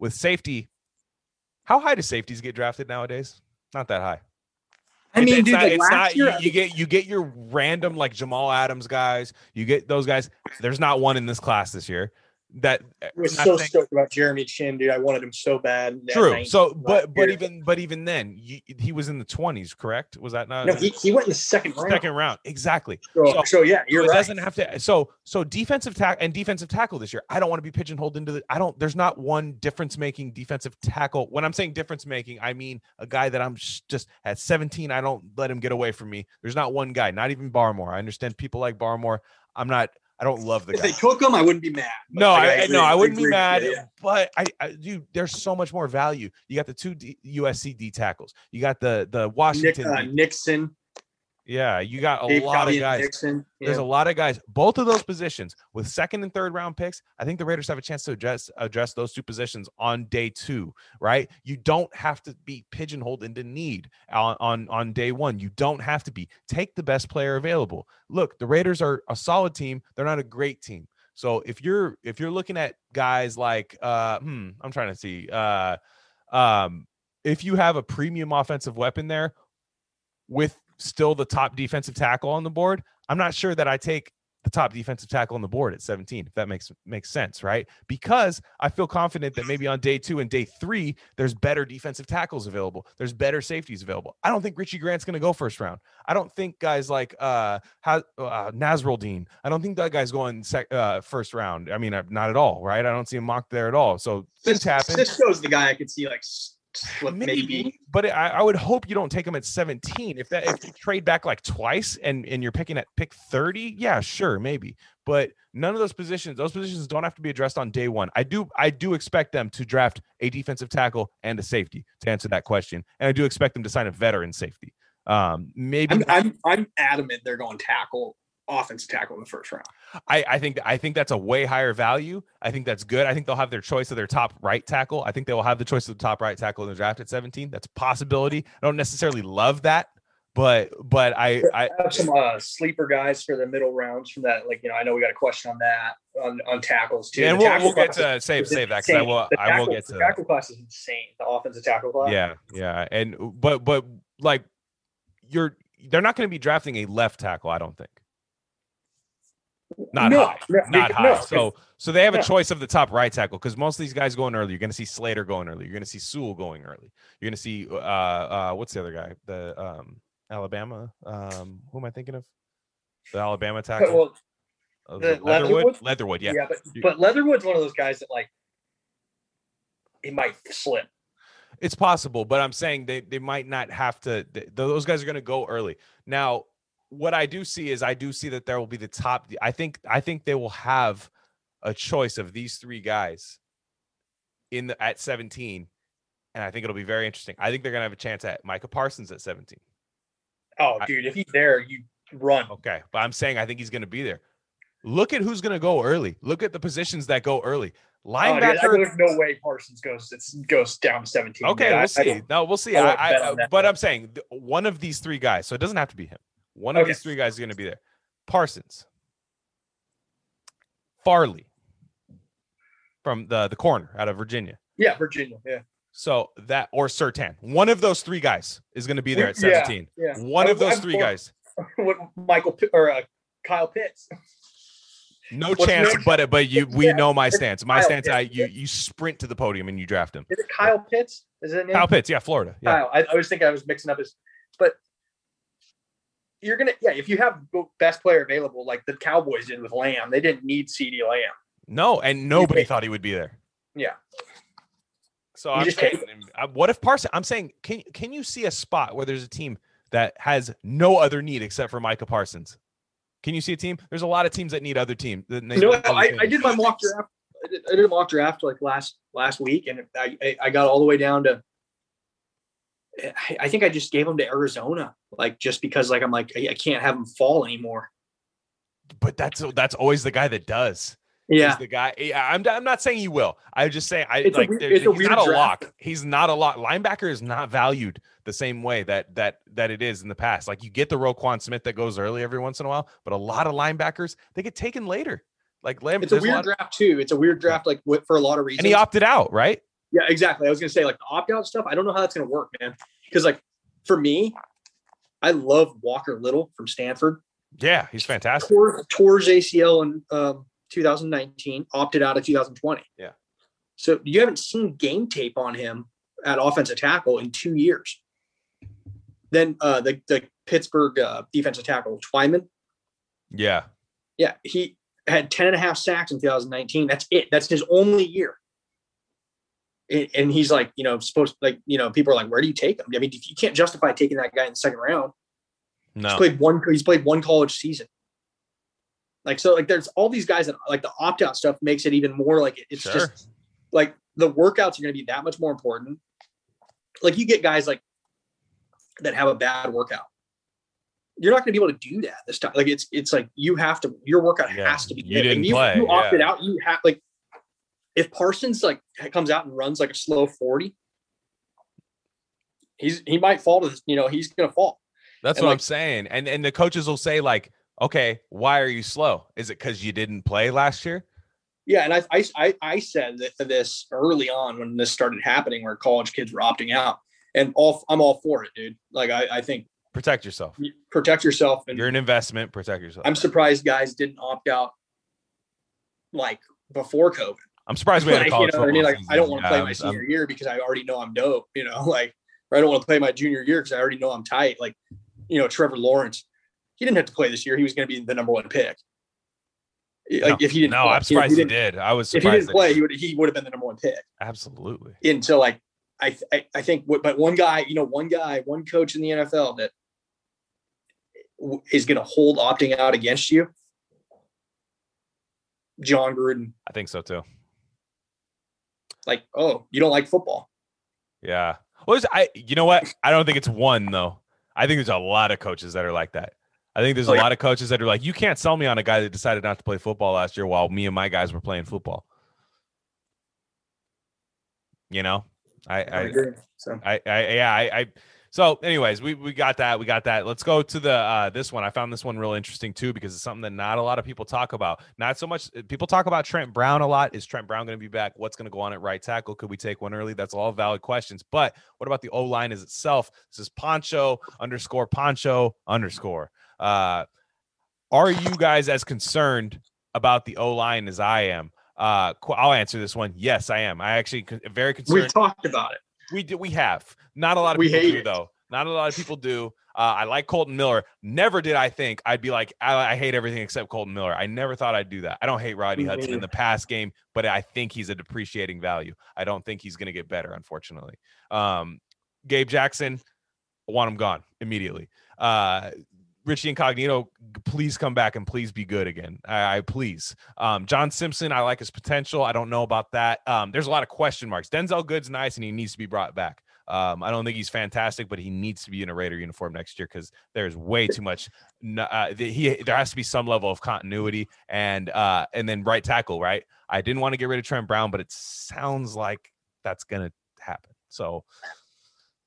with safety, how high do safeties get drafted nowadays? Not that high. I mean, it's dude, not- like it's last not- year, you, you get you get your random like Jamal Adams guys. You get those guys. There's not one in this class this year. That I was so saying- stoked about Jeremy Chinn, dude. I wanted him so bad. true. So, but but year. even but even then, you, he was in the 20s, correct? Was that not no, he, he went in the second round. second round? Exactly. So, so- so, yeah, you're it right. doesn't have to. So so defensive tackle and defensive tackle this year. I don't want to be pigeonholed into the. I don't. There's not one difference making defensive tackle. When I'm saying difference making, I mean a guy that I'm just at 17. I don't let him get away from me. There's not one guy. Not even Barmore. I understand people like Barmore. I'm not. I don't love the If guy. they took him, I wouldn't be mad. No, like, I, I agree- no, I wouldn't be mad. you, yeah. But I, I, dude, there's so much more value. You got the two D, USC D tackles. You got the the Nick, Washington. uh, Nixon, Yeah, you got a Dave lot of Covey and guys. There's a lot of guys. Both of those positions with second and third round picks. I think the Raiders have a chance to address address those two positions on day two. Right? You don't have to be pigeonholed into need on on on day one. You don't have to be. Take the best player available. Look, the Raiders are a solid team. They're not a great team. So if you're if you're looking at guys like uh hmm, I'm trying to see uh um if you have a premium offensive weapon there with still the top defensive tackle on the board, I'm not sure that I take the top defensive tackle on the board at 17, if that makes makes sense, right? Because I feel confident that maybe on day two and day three, there's better defensive tackles available. There's better safeties available. I don't think Richie Grant's going to go first round. I don't think guys like uh, uh Nasrul Dean. I don't think that guy's going sec- uh, first round. I mean, not at all, right? I don't see him mocked there at all. So this Cis- happen. Cisco's the guy I could see like slip maybe, maybe. but I, I would hope you don't take him at 17. If that if you trade back like twice and and you're picking at pick 30, yeah, sure, maybe. But none of those positions, those positions don't have to be addressed on day one. I do I do expect them to draft a defensive tackle and a safety to answer that question, and I do expect them to sign a veteran safety. Um, maybe I'm, I'm I'm adamant they're going tackle offensive tackle in the first round. I, I think I think that's a way higher value. I think that's good. I think they'll have their choice of their top right tackle. I think they will have the choice of the top right tackle in the draft at 17. That's a possibility. I don't necessarily love that, but but I I have some uh, sleeper guys for the middle rounds from that. Like you know, I know we got a question on that on, on tackles too. and we'll, tackle we'll get to save save that because I will The I will get to the that. tackle class is insane. The offensive tackle class. Yeah, yeah, and but but like you're they're not going to be drafting a left tackle. I don't think. Not no, high. no, not no, high. So so they have a No. choice of the top right tackle because most of these guys going early. You're going to see Slater going early. You're going to see Sewell going early. You're going to see uh uh what's the other guy? The um Alabama. Um who am I thinking of? The Alabama tackle. well, Uh, the Leatherwood. Leatherwood? Leatherwood. Yeah. yeah, but but Leatherwood's one of those guys that like he might slip. It's possible, but I'm saying they they might not have to. th- those guys are going to go early. Now, what I do see is I do see that there will be the top. I think I think they will have a choice of these three guys in the at 17, and I think it'll be very interesting. I think they're going to have a chance at Micah Parsons at 17. Oh, I- dude, if he's there, you run. Okay, but I'm saying I think he's going to be there. Look at who's going to go early. Look at the positions that go early. Oh, dude, Linebacker. there's no way Parsons goes it's, goes down to 17. Okay, man. We'll I see. don't- no, we'll see. I I, I, bet on that, but. I'm saying one of these three guys, so it doesn't have to be him. One of Okay. these three guys is going to be there. Parsons, Farley from the the corner out of Virginia. yeah, Virginia. Yeah. So that or Surtain, one of those three guys is going to be there at 17. Yeah. One I- of those I'm three guys. What Michael or uh, Kyle Pitts. No What's chance, next? but but you we Yeah, know my stance. My Kyle stance, I you you sprint to the podium and you draft him. Is it Kyle Pitts? Is it? Kyle Pitts, yeah, Florida. Yeah. Kyle. I, I was thinking I was mixing up his, but you're gonna yeah. If you have best player available, like the Cowboys did with Lamb, they didn't need CeeDee Lamb. No, and nobody thought he would be there. Yeah. So You I'm saying, uh, what if Parson? I'm saying, can can you see a spot where there's a team that has no other need except for Micah Parsons? Can you see a team? There's a lot of teams that need other teams. You know. I, I did my mock draft. I did, I did a mock draft like last last week, and I- I got all the way down to. I- I think I just gave him to Arizona, like just because like I'm like I, I can't have him fall anymore. but that's that's always the guy that does. Yeah, He's the guy. yeah, I'm I'm not saying he will. I'm just saying I It's a like. weird- there- it's a he's weird not a draft. lock. He's not a lock. Linebacker is not valued the same way that that that it is in the past. Like you get the Roquan Smith that goes early every once in a while, but a lot of linebackers they get taken later. Like Lamb, it's a weird lot- draft too. It's a weird draft like for a lot of reasons. and he opted out, right? Yeah, exactly. I was gonna say like the opt out stuff. I don't know how that's gonna work, man. Because like for me, I love Walker Little from Stanford. Yeah, he's fantastic. Tore, tore ACL in um, 2019, opted out of 2020. Yeah. So you haven't seen game tape on him at offensive tackle in two years. Then uh, the the Pittsburgh uh, defensive tackle Twyman, Yeah, yeah, he had 10 and a half sacks in 2019. That's it. That's his only year. And, and he's like, you know, supposed like, you know, people are like, where do you take him? I mean, you can't justify taking that guy in the second round. He's no, played one, he's played one college season. Like, so like there's all these guys that like the opt out stuff makes it even more like it's Sure. just like the workouts are going to be that much more important. Like you get guys like that have a bad workout. You're not going to be able to do that this time. Like it's it's like you have to your workout Yeah, has to be. you good. didn't If you, play, You opted yeah. out. You have like if Parsons like comes out and runs like a slow forty, he's he might fall to this. You know he's going to fall. that's and, what I'm saying. And and the coaches will say like, okay, why are you slow? Is it because you didn't play last year? Yeah, and I I I, I said this early on when this started happening, where college kids were opting out, and all I'm all for it, dude. Like I, I think Protect yourself. protect yourself, and You're an investment. Protect yourself. I'm surprised guys didn't opt out like before COVID. I'm surprised we had a college you know what I mean? Like I don't want to play my senior I'm- year because I already know I'm dope. You know, like or I don't want to play my junior year because I already know I'm tight. Like you know, Trevor Lawrence, he didn't have to play this year. He was going to be the number one pick. Like if he didn't, no, play, I'm surprised he, didn't- did. I was If he didn't play, he would he would have been the number one pick. Absolutely. And so like I, I, I think, but one guy, you know, one guy, one coach in the NFL that is going to hold opting out against you. Jon Gruden. I think so too. Like, oh, you don't like football? Yeah. Well, I, you know what? I don't think it's one though. I think there's a lot of coaches that are like that. I think there's a oh, lot of coaches that are like, you can't sell me on a guy that decided not to play football last year while me and my guys were playing football. You know, I, I, I, so. I, I yeah, I, I, so anyways, we, we got that. We got that. Let's go to the, uh, this one. I found this one real interesting too, because it's something that not a lot of people talk about. Not so much people talk about Trent Brown a lot. Is Trent Brown going to be back? What's going to go on at right tackle? Could we take one early? That's all valid questions. But what about the O line as itself? This is Poncho underscore Poncho underscore. Uh, are you guys as concerned about the O line as I am? Uh, I'll answer this one. Yes, I am. I actually very concerned. We talked about it. We do. We have. Not a lot of we people do it. though. Not a lot of people do. Uh, I like Colton Miller. Never did I think I'd be like, I, I, hate everything except Colton Miller. I never thought I'd do that. I don't hate Rodney Hudson in the pass game, but I think he's a depreciating value. I don't think he's going to get better, unfortunately. Um, Gabe Jackson, want him gone immediately. Uh, Richie Incognito, please come back and please be good again. I, I please. Um, John Simpson, I like his potential. I don't know about that. Um, there's a lot of question marks. Denzelle Good's nice and he needs to be brought back. Um, I don't think he's fantastic, but he needs to be in a Raider uniform next year because there's way too much. Uh, he there has to be some level of continuity and uh, and then right tackle. Right, I didn't want to get rid of Trent Brown, but it sounds like that's gonna happen. So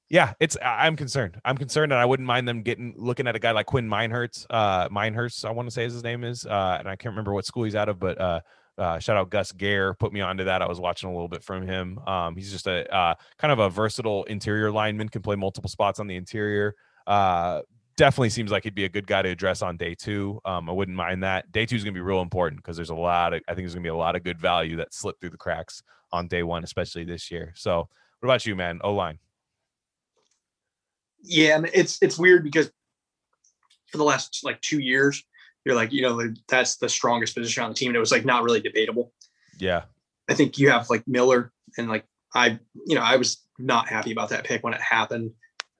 yeah, it's I'm concerned. I'm concerned, and I wouldn't mind them getting looking at a guy like Quinn Meinerz. Uh, Meinherz, I want to say his name is, uh, and I can't remember what school he's out of, but uh, uh, shout out Gus Gare put me onto that. I was watching a little bit from him. Um, he's just a uh, kind of a versatile interior lineman, can play multiple spots on the interior. Uh, definitely seems like he'd be a good guy to address on day two. Um, I wouldn't mind that. Day two is going to be real important because there's a lot of I think there's going to be a lot of good value that slipped through the cracks on day one, especially this year. So, what about you, man? O line yeah, and it's it's weird because for the last like two years, you're like, you know, that's the strongest position on the team. And it was like not really debatable. Yeah. I think you have like Miller and like I, you know, I was not happy about that pick when it happened.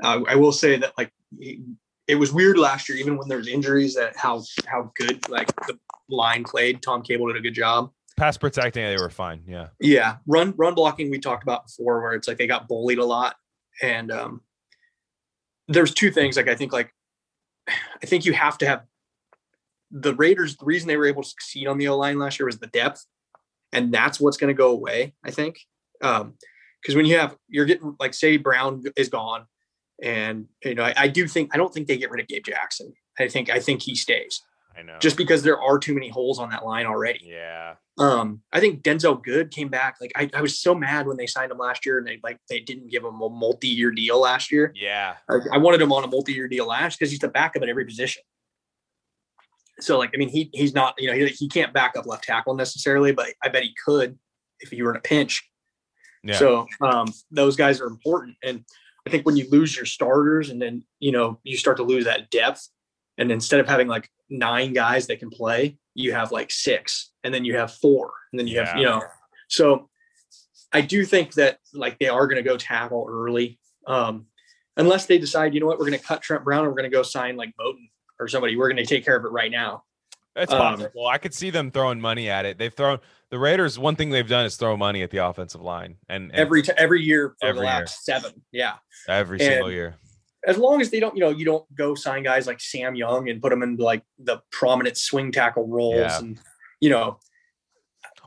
Uh, I will say that like it was weird last year, even when there was injuries, that how how good like the line played. Tom Cable did a good job. Pass protecting, they were fine. Yeah. Yeah. Run run blocking we talked about before, where it's like they got bullied a lot, and um, there's two things like I think like I think you have to have the Raiders. The reason they were able to succeed on the O line last year was the depth, and that's what's going to go away. I think because um, when you have you're getting like say Brown is gone, and you know I, I do think I don't think they get rid of Gabe Jackson. I think I think he stays. I know. Just because there are too many holes on that line already. Yeah. Um, I think Denzelle Good came back. Like I, I was so mad when they signed him last year and they like they didn't give him a multi-year deal last year. Yeah. I, I wanted him on a multi-year deal last because he's the backup at every position. So like I mean he he's not you know he, he can't back up left tackle necessarily, but I bet he could if he were in a pinch. Yeah. So um, those guys are important, and I think when you lose your starters and then you know you start to lose that depth, and instead of having like nine guys that can play, you have like six, and then you have four, and then you yeah. have, you know, so I do think that like they are going to go tackle early. Um, unless they decide, you know what, we're going to cut Trent Brown and we're going to go sign like Moton or somebody. We're going to take care of it right now. It's um, possible. I could see them throwing money at it. They've thrown the Raiders. One thing they've done is throw money at the offensive line, and, and every t- every year for every the last year. seven, yeah, every and, single year as long as they don't, you know, you don't go sign guys like Sam Young and put them in like the prominent swing tackle roles yeah. and you know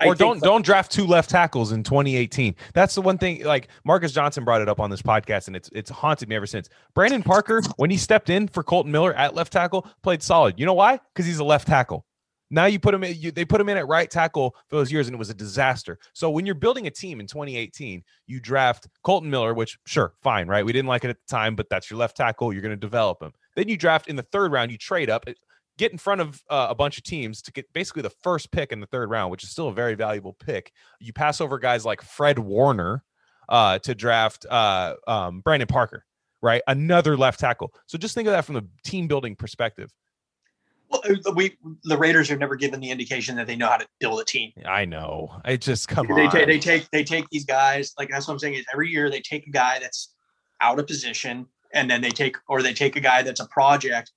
or don't don't draft two left tackles in 2018. That's the one thing. Like Marcus Johnson brought it up on this podcast, and it's it's haunted me ever since. Brandon Parker, when he stepped in for Colton Miller at left tackle, played solid. You know why? Because he's a left tackle. Now you put him in, you, they put him in at right tackle for those years, and it was a disaster. So when you're building a team in 2018, you draft Colton Miller, which sure, fine, right? We didn't like it at the time, but that's your left tackle. You're going to develop him. Then you draft in the third round, you trade up, get in front of uh, a bunch of teams to get basically the first pick in the third round, which is still a very valuable pick. You pass over guys like Fred Warner uh, to draft uh, um, Brandon Parker, right? Another left tackle. So just think of that from the team building perspective Well, uh, we the Raiders have never given the indication that they know how to build a team. I know. I just come they on. take they take they take these guys like that's what I'm saying is every year they take a guy that's out of position and then they take or they take a guy that's a project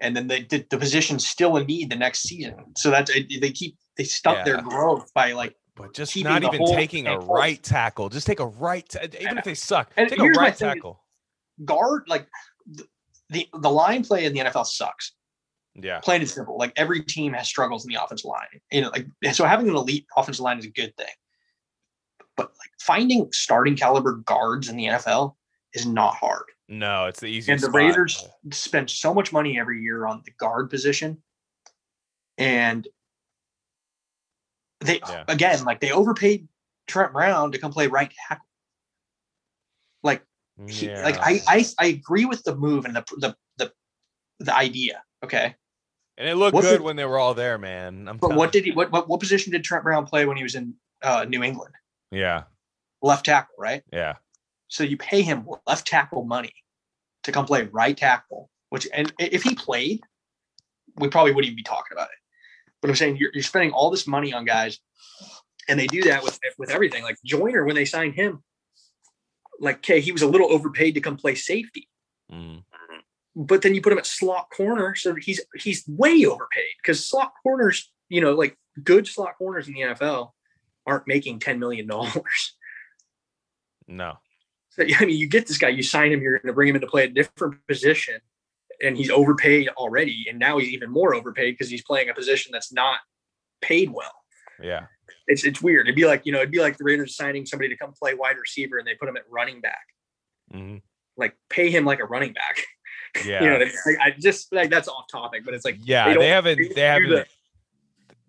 and then they the, the position's still in need the next season. So that's they keep they stunt their growth by like but just not even taking a right tackle. Just take a right. ta- even if they suck, And take a right tackle. guard like the the line play in the NFL sucks. Yeah. Plain and simple. Like every team has struggles in the offensive line. You know, like so having an elite offensive line is a good thing. But like finding starting caliber guards in the NFL is not hard. No, it's the easiest. And the spot. Raiders spend so much money every year on the guard position. And they Yeah. again, like they overpaid Trent Brown to come play right tackle. Like he, Yeah. like I, I I agree with the move and the the the the idea. Okay. and it looked what's good the- when they were all there, man. I'm But what you. did he what, what what position did Trent Brown play when he was in uh, New England? Yeah. Left tackle, right? Yeah. So you pay him left tackle money to come play right tackle, which and if he played, we probably wouldn't even be talking about it. But I'm saying you're, you're spending all this money on guys, and they do that with with everything. Like Joyner, when they signed him, like okay, he was a little overpaid to come play safety, Mm. But then you put him at slot corner, so he's he's way overpaid because slot corners, you know, like good slot corners in the NFL aren't making ten million dollars. No. So, I mean, you get this guy, you sign him, you're going to bring him in to play a different position, and he's overpaid already, and now he's even more overpaid because he's playing a position that's not paid well. Yeah. It's it's weird. It'd be like you know, it'd be like the Raiders signing somebody to come play wide receiver, and they put him at running back. hmm Like pay him like a running back. Yeah. You know, I, like, I just like that's off topic, but it's like yeah. they They, haven't. they They haven't. the-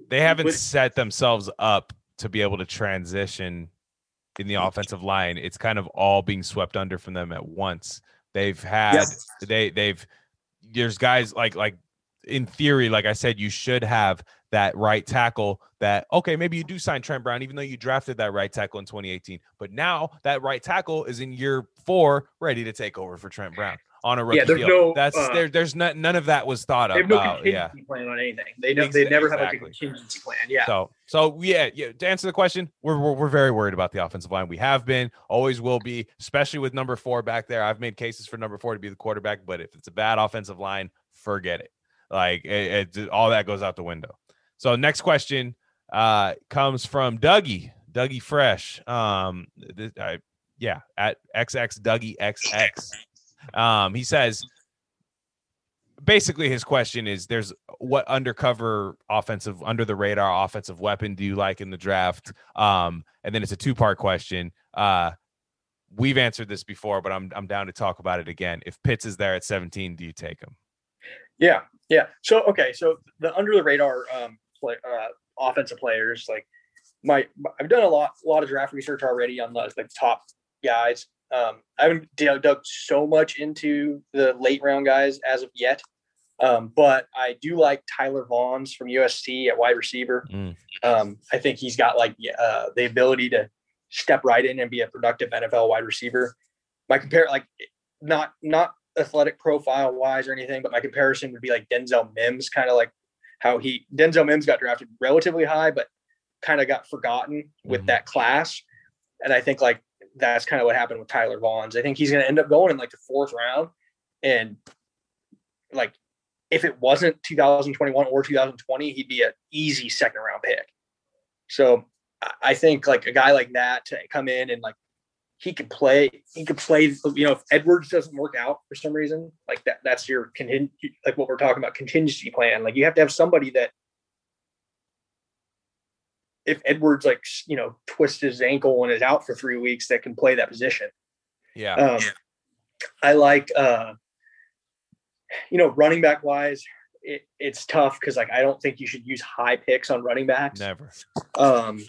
They haven't with- set themselves up to be able to transition in the offensive line. It's kind of all being swept under from them at once. They've had Yep. they they've there's guys like like in theory, like I said, you should have that right tackle that okay, maybe you do sign Trent Brown, even though you drafted that right tackle in 2018. But now that right tackle is in year four, ready to take over for Trent Brown on a rookie Yeah, there's deal. no, That's uh, there, there's not none of that was thought of. they have no about. Yeah. contingency plan on anything. They don't. They never have exactly. like a contingency plan. Yeah. So, so yeah, yeah. To answer the question, we're, we're we're very worried about the offensive line. We have been, always will be, especially with number four back there. I've made cases for number four to be the quarterback, but if it's a bad offensive line, forget it. Like it, it all that goes out the window. So, next question uh comes from Dougie, Dougie Fresh. Um, th- I, yeah, at XX Dougie XX. Um, he says basically his question is there's what undercover offensive under the radar offensive weapon do you like in the draft um and then it's a two part question uh we've answered this before but i'm i'm down to talk about it again if pitts is there at 17 do you take him Yeah, yeah. So okay, so the under the radar um play, uh, offensive players like my I've done a lot a lot of draft research already on the, the top guys. Um, I haven't dug so much into the late round guys as of yet, um, but I do like Tyler Vaughns from USC at wide receiver. Mm. Um, I think he's got like uh, the ability to step right in and be a productive NFL wide receiver. My compare like not not athletic profile wise or anything, but my comparison would be like Denzel Mims, kind of like how he Denzel Mims got drafted relatively high, but kind of got forgotten with Mhm. that class. And I think like that's kind of what happened with Tyler Vaughns. I think he's going to end up going in like the fourth round, and like if it wasn't 2021 or 2020, he'd be an easy second round pick. So I think like a guy like that to come in and like he could play, he could play, you know, if Edwards doesn't work out for some reason, like that, that's your contin- like what we're talking about contingency plan. Like you have to have somebody that if Edwards like, you know, twists his ankle and is out for three weeks that can play that position. yeah Um, I like, uh, you know, running back wise, it, it's tough because like I don't think you should use high picks on running backs. never Um,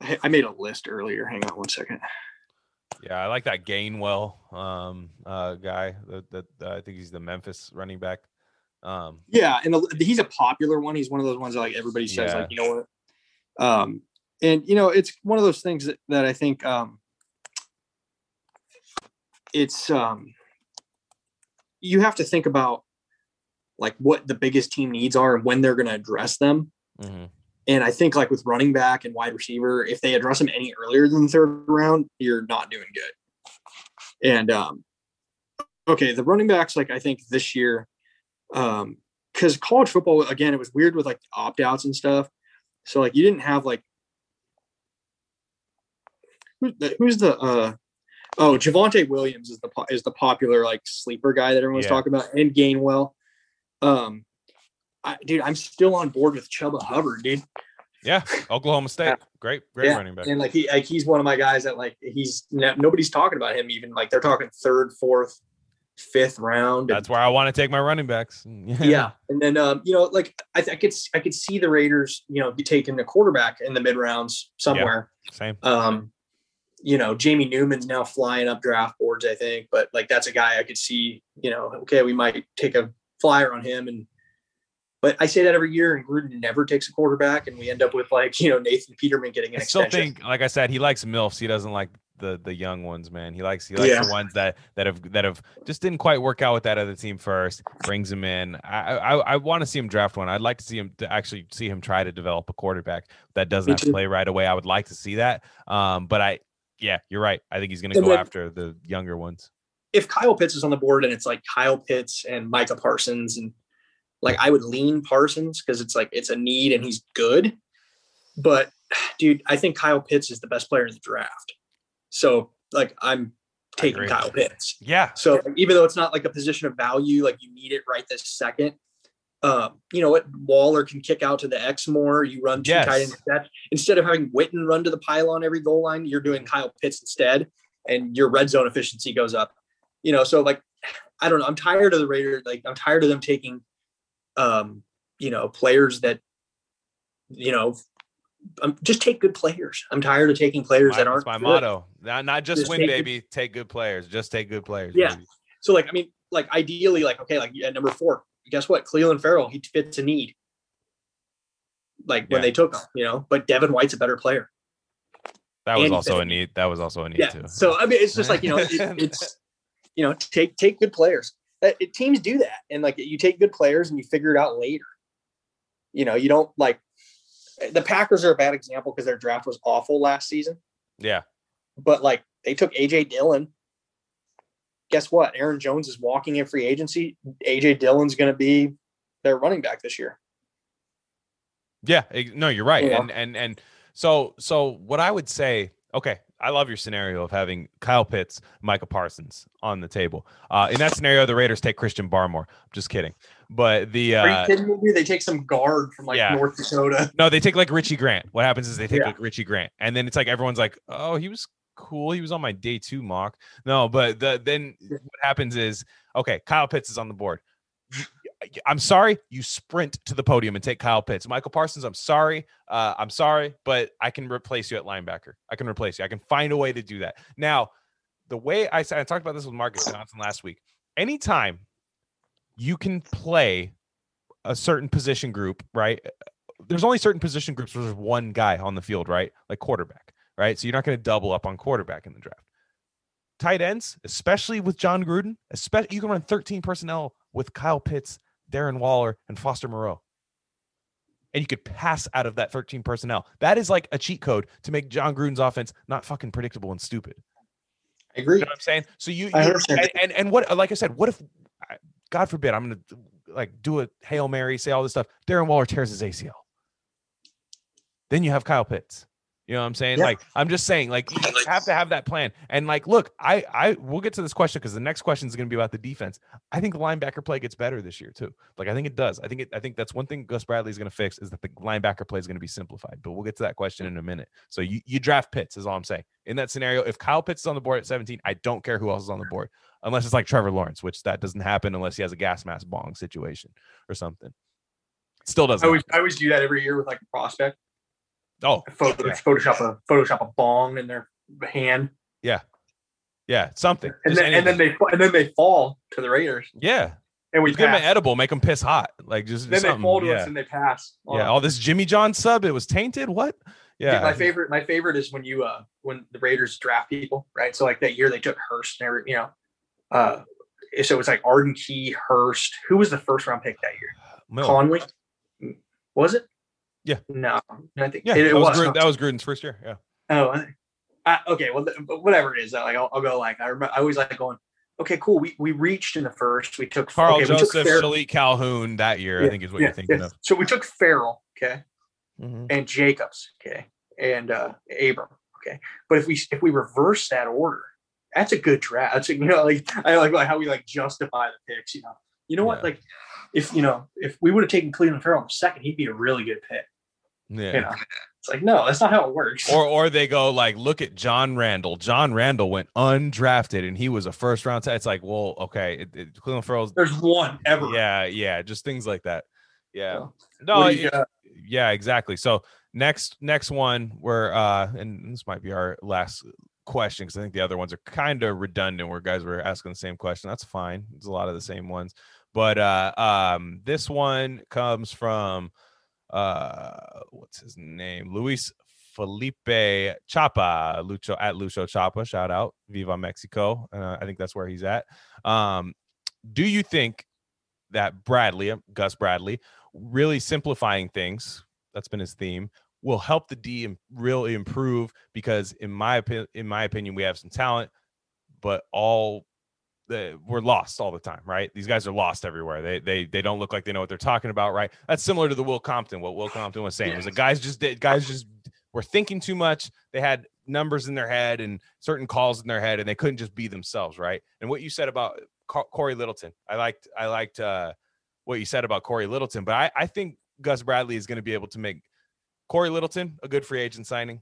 I I made a list earlier. Hang on one second. Yeah i like that gainwell um uh guy that, that uh, i think he's the memphis running back um Yeah, and the, he's a popular one. He's one of those ones that like everybody says, Yeah. like you know what. Um, and you know, it's one of those things that, that I think um, it's um, you have to think about like what the biggest team needs are and when they're going to address them. Mhm. And I think like with running back and wide receiver, if they address them any earlier than the third round, you're not doing good. And um, okay, the running backs, like I think this year, um, because college football again, it was weird with like opt outs and stuff. So like you didn't have like who's the, who's the uh oh Javonte Williams is the is the popular like sleeper guy that everyone's Yeah. talking about and Gainwell. Um, I, dude, I'm still on board with Chuba Hubbard, dude. Yeah, Oklahoma State, great, great running back. And like he, like he's one of my guys that like he's nobody's talking about him even like they're talking third, fourth, fifth round. and- That's where I want to take my running backs. yeah, and then um, you know, like I, I could I could see the Raiders, you know, be taking a quarterback in the mid rounds somewhere. same. Um, you know, Jamie Newman's now flying up draft boards, I think, but like that's a guy I could see. You know, okay, we might take a flyer on him, and but I say that every year, and Gruden never takes a quarterback, and we end up with like you know Nathan Peterman getting an I still extension. think, like I said, he likes milfs. He doesn't like the the young ones, man. He likes he likes Yeah. the ones that that have that have just didn't quite work out with that other team first. Brings him in. I I, I want to see him draft one. I'd like to see him to actually see him try to develop a quarterback that doesn't Me have to too. play right away. I would like to see that. Um, but I yeah, you're right. I think he's gonna And go then- after the younger ones. if Kyle Pitts is on the board and it's like Kyle Pitts and Micah Parsons and like I would lean Parsons because it's like it's a need and he's good. But dude, I think Kyle Pitts is the best player in the draft. So like I'm taking. Kyle Pitts. Yeah, So even though it's not like a position of value, like you need it right this second. Um, you know what? Waller can kick out to the X more. You run two tight Yes. ends instead. Instead of having Witten run to the pylon every goal line, you're doing Kyle Pitts instead, and your red zone efficiency goes up. You know, so like I don't know. I'm tired of the Raiders. Like I'm tired of them taking, um, you know, players that, you know, um, just take good players. I'm tired of taking players my, that aren't my good. motto. Not, not just, Just win, take good- baby. Take good players. Just take good players. Yeah. baby. So like I mean, like ideally, like okay, like at number four, guess what? Clelin Ferrell, he fits a need. Like when Yeah. they took him, you know, but Devin White's a better player. That was And also a need. That was also a need Yeah. too. So I mean, it's just like you know, it, it's you know, take take good players. Uh, it- teams do that, and like you take good players and you figure it out later. You know, you don't like the Packers are a bad example because their draft was awful last season. yeah. But like they took AJ Dillon. Guess what? Aaron Jones is walking in free agency. AJ Dillon's going to be their running back this year. Yeah, no, you're right. Yeah. And and and so so what I would say, okay, I love your scenario of having Kyle Pitts, Micah Parsons on the table. Uh, in that scenario, the Raiders take Christian Barmore. I'm just kidding, but the Are you uh, kidding me? They take some guard from like yeah. North Dakota. no, they take like Richie Grant. What happens is they take Yeah. like Richie Grant, and then it's like everyone's like, oh, he was cool. He was on my day two mock. No, but the then what happens is okay, Kyle Pitts is on the board. I'm sorry, you sprint to the podium and take Kyle Pitts. Michael Parsons, I'm sorry. Uh, I'm sorry, but I can replace you at linebacker. I can replace you. I can find a way to do that. Now, the way I said, I talked about this with Marcus Johnson last week. Anytime you can play a certain position group, right? There's only certain position groups where there's one guy on the field, right? Like quarterback, right? So you're not going to double up on quarterback in the draft. Tight ends, especially with Jon Gruden, especially you can run 13 personnel with Kyle Pitts, Darren Waller, and Foster Moreau. And you could pass out of that 13 personnel. That is like a cheat code to make Jon Gruden's offense not fucking predictable and stupid. I agree. You know what I'm saying? So you, you- and, and and what like I said, what if God forbid I'm gonna like do a hail mary, say all this stuff. Darren Waller tears his ACL. Then you have Kyle Pitts. You know what I'm saying? Yeah. Like I'm just saying, like you have to have that plan. And like, look, I I we'll get to this question because the next question is going to be about the defense. I think the linebacker play gets better this year too. Like I think it does. I think it. I think that's one thing Gus Bradley is going to fix is that the linebacker play is going to be simplified. But we'll get to that question in a minute. So you you draft Pitts is all I'm saying. In that scenario, if Kyle Pitts is on the board at 17, I don't care who else is on the board unless it's like Trevor Lawrence, which that doesn't happen unless he has a gas mask bong situation or something. It still doesn't. I always. I always do that every year with like a prospect. Oh, photo, Yeah. Photoshop a Photoshop a bong in their hand, yeah, yeah, something. and then and then they and then they fall to the Raiders, yeah, and we give them an edible, make them piss hot, like just Then they fall to yeah. us and they pass. yeah, all this Jimmy John sub, it was tainted. What? Dude, Yeah, my favorite, my favorite is when you uh when the Raiders draft people, right? So like that year they took Hurst and every, you know, uh so it's like Arden Key, Hurst. Who was the first round pick that year? Miller. Conley. Was it? Yeah. No, I think yeah, it, it that, was was. Gruden, that was Gruden's first year. Yeah. Oh, I okay. Well, whatever it is, like I'll, I'll go. Like I remember, I always like going. Okay, cool. We we reached in the first. We took Carl okay, we took Joseph, Ferrell- Calhoun that year, I think is what yeah, you're thinking yeah. of. So we took Ferrell, okay, Mhm. and Jacobs, okay, and uh Abram, okay. But if we if we reverse that order, that's a good draft. That's a, you know like I like, like how we like justify the picks. You know, you know what? Yeah. Like if you know if we would have taken Clelin Ferrell in the second, he'd be a really good pick. Yeah. You know, it's like no, that's not how it works. Or or they go like, look at John Randle. John Randle went undrafted and he was a first round. T- it's like, well, okay, it, it, Clelin Ferrell's. There's one ever. Yeah, yeah, just things like that. Yeah. No, it- yeah, exactly. So next next one, we're uh, and this might be our last question because I think the other ones are kind of redundant. Where guys were asking the same question. That's fine. It's a lot of the same ones. But uh, um, this one comes from uh, what's his name? Luis Felipe Chapa, Lucho at Lucho Chapa. Shout out, Viva Mexico. Uh, I think that's where he's at. Um, do you think that Bradley, uh, Gus Bradley, really simplifying things? That's been his theme. Will help the D really improve because, in my opinion, in my opinion, we have some talent, but all the, we're lost all the time, right? These guys are lost everywhere. They they they don't look like they know what they're talking about, right? That's similar to the Will Compton. What Will Compton was saying was the guys just did guys just were thinking too much. They had numbers in their head and certain calls in their head, and they couldn't just be themselves, right? And what you said about Cory Littleton, I liked I liked uh, what you said about Cory Littleton, but I I think Gus Bradley is going to be able to make Cory Littleton a good free agent signing,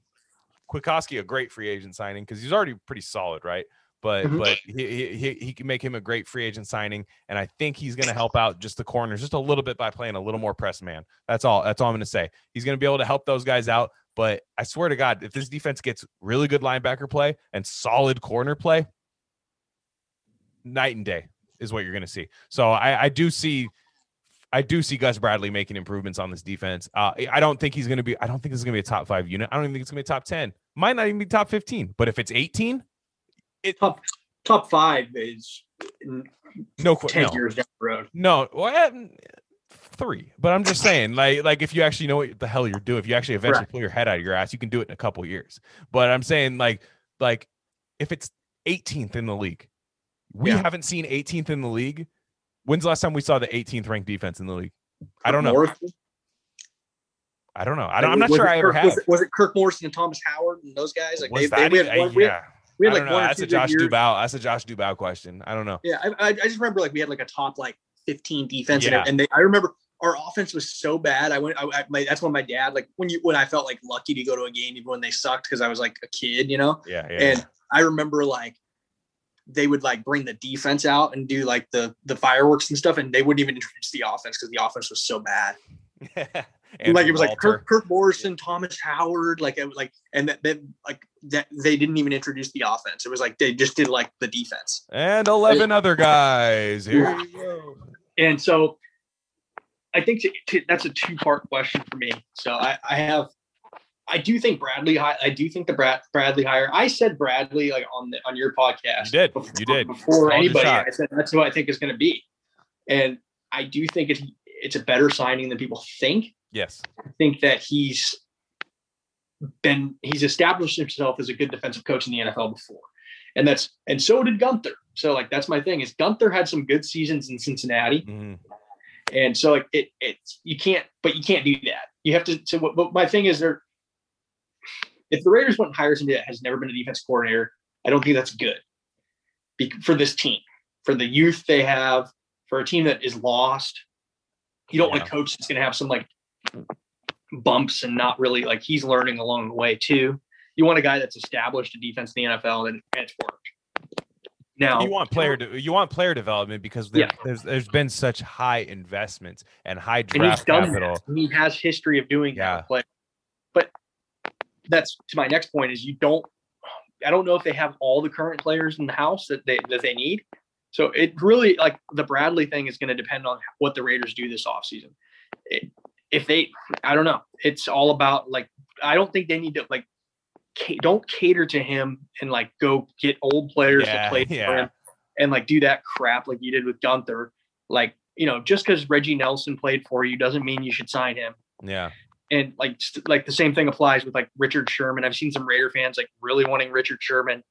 Kwiatkoski a great free agent signing because he's already pretty solid, right? But Mhm. but he, he he can make him a great free agent signing, and I think he's going to help out just the corners just a little bit by playing a little more press man. That's all. That's all I'm going to say. He's going to be able to help those guys out. But I swear to God, if this defense gets really good linebacker play and solid corner play, night and day is what you're going to see. So I, I do see, I do see Gus Bradley making improvements on this defense. Uh, I don't think he's going to be. I don't think this is going to be a top five unit. I don't even think it's going to be a top ten. Might not even be top fifteen. But if it's 18, top top five is no, ten no, years down the road. no, well, eh, three. But I'm just saying, like, like if you actually know what the hell you're doing, if you actually eventually Right. pull your head out of your ass, you can do it in a couple years. But I'm saying, like, like if it's 18th in the league, we Yeah. haven't seen 18th in the league. When's the last time we saw the 18th ranked defense in the league? I don't know. Morrison? I don't know. I don't, I'm not Was sure it I ever Kirk- have. Was it, was it Kirk Morrison and Thomas Howard and those guys? Like Was they, they, had we had, yeah. We had like one That's a Josh years. Dubow. That's a Josh Dubow question. I don't know. Yeah, I, I, just remember like we had like a top like 15 defense, Yeah. and, and they, I remember our offense was so bad. I went, I, I, my, that's when my dad like when you when I felt like lucky to go to a game even when they sucked because I was like a kid, you know. Yeah, yeah. And I remember like they would like bring the defense out and do like the the fireworks and stuff, and they wouldn't even introduce the offense because the offense was so bad. yeah. like it was like Kirk, Kirk Morrison, Thomas Howard, like it was like, and that they like that they didn't even introduce the offense. It was like they just did like the defense. and 11 other guys. Here you go. And so I think to, to, that's a two part question for me. So I, I have, I do think Bradley, I do think the Brad, Bradley hire. I said Bradley like on the, on your podcast. You did. before- You did. before Called anybody. I said that's who I think is going to be, and I do think it's it's a better signing than people think. Yes. I think that he's been he's established himself as a good defensive coach in the NFL before. And that's and so did Gunther. So like that's my thing is Gunther had some good seasons in Cincinnati. Mhm. And so like it it's you can't but you can't do that. You have to so what, but my thing is there if the Raiders went and hire somebody that has never been a defense coordinator, I don't think that's good for this team, for the youth they have, for a team that is lost. You don't want a coach that's going to have some like bumps and not really like he's learning along the way too. You want a guy that's established a defense in the NFL and, and it's worked. Now you want player de- you want player development because there, Yeah. there's there's been such high investments and high and he's draft done capital. that. He has history of doing Yeah. that. But but that's to my next point is you don't I don't know if they have all the current players in the house that they that they need. So it really like the Bradley thing is going to depend on what the Raiders do this offseason. It, if they I don't know. It's all about like I don't think they need to like don't cater to him and like go get old players Yeah, to play yeah. for him. and like do that crap like you did with Gunther. Like, you know, just because Reggie Nelson played for you doesn't mean you should sign him. Yeah. And like, like the same thing applies with like Richard Sherman. I've seen some Raider fans like really wanting Richard Sherman.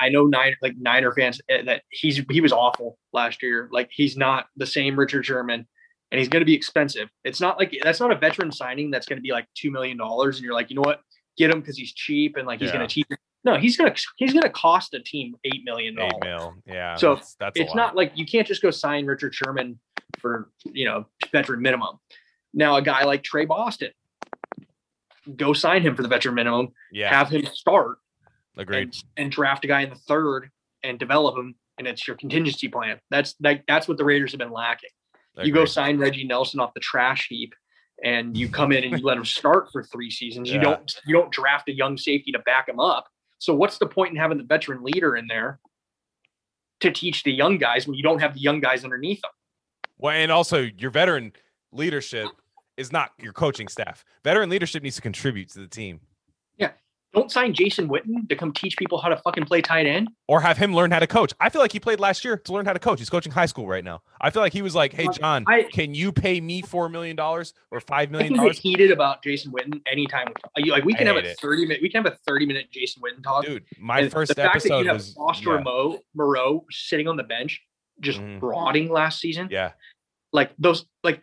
I know Niner like Niner fans eh, that he's he was awful last year. Like he's not the same Richard Sherman, and he's going to be expensive. It's not like that's not a veteran signing that's going to be like two million dollars, and you're like, you know what, get him because he's cheap and like he's Yeah. going to teach. No, he's gonna he's gonna cost a team eight million dollars. mil. Yeah. So, that's, that's It's not like you can't just go sign Richard Sherman for you know veteran minimum. Now a guy like Tre Boston, go sign him for the veteran minimum, Yeah. have him start agreed. and, and draft a guy in the third and develop him, and it's your contingency plan. That's like that's what the Raiders have been lacking. You go sign Reggie Nelson off the trash heap, and you come in and you let him start for three seasons. You don't you don't draft a young safety to back him up. So what's the point in having the veteran leader in there to teach the young guys when you don't have the young guys underneath them? Well, and also your veteran leadership is not your coaching staff. Veteran leadership needs to contribute to the team Don't sign Jason Witten to come teach people how to fucking play tight end. or have him learn how to coach. I feel like he played last year to learn how to coach. He's coaching high school right now. I feel like he was like, "Hey, John, I- can you pay me four million dollars or five I million dollars?" heated about Jason Witten anytime. Like we I can have a it. thirty minute. We can have a thirty minute Jason Witten talk. Dude, my And first the fact that you have was Foster yeah, Moreau, Moreau sitting on the bench, just Mhm. rotting last season. yeah. Like those, like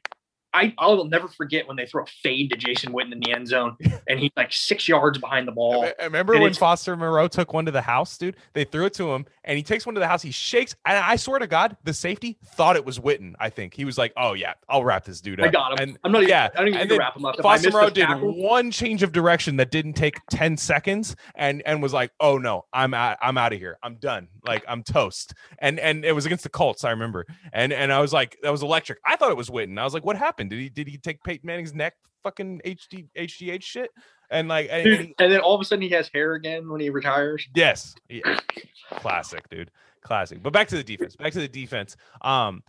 I, I will never forget when they throw a fade to Jason Witten in the end zone, and he's like six yards behind the ball. I- Remember and when Foster Moreau took one to the house, dude? They threw it to him, and he takes one to the house. He shakes, and I swear to God, the safety thought it was Witten. I think he was like, "Oh yeah, I'll wrap this dude up." I got him. And I'm not even. yeah, I don't even and need then wrap him up. Foster Moreau did tackle, one change of direction that didn't take 10 seconds and and was like, "Oh no, I'm out I'm out of here. I'm done. Like I'm toast." And and it was against the Colts, I remember. And and I was like, that was electric. I thought it was Witten. I was like, "What happened? Did he did he take Peyton Manning's neck fucking HD HGH shit?" And like and, dude, he- and then all of a sudden he has hair again when he retires. yes. Yeah. Classic, dude. Classic. But back to the defense. Back to the defense. Um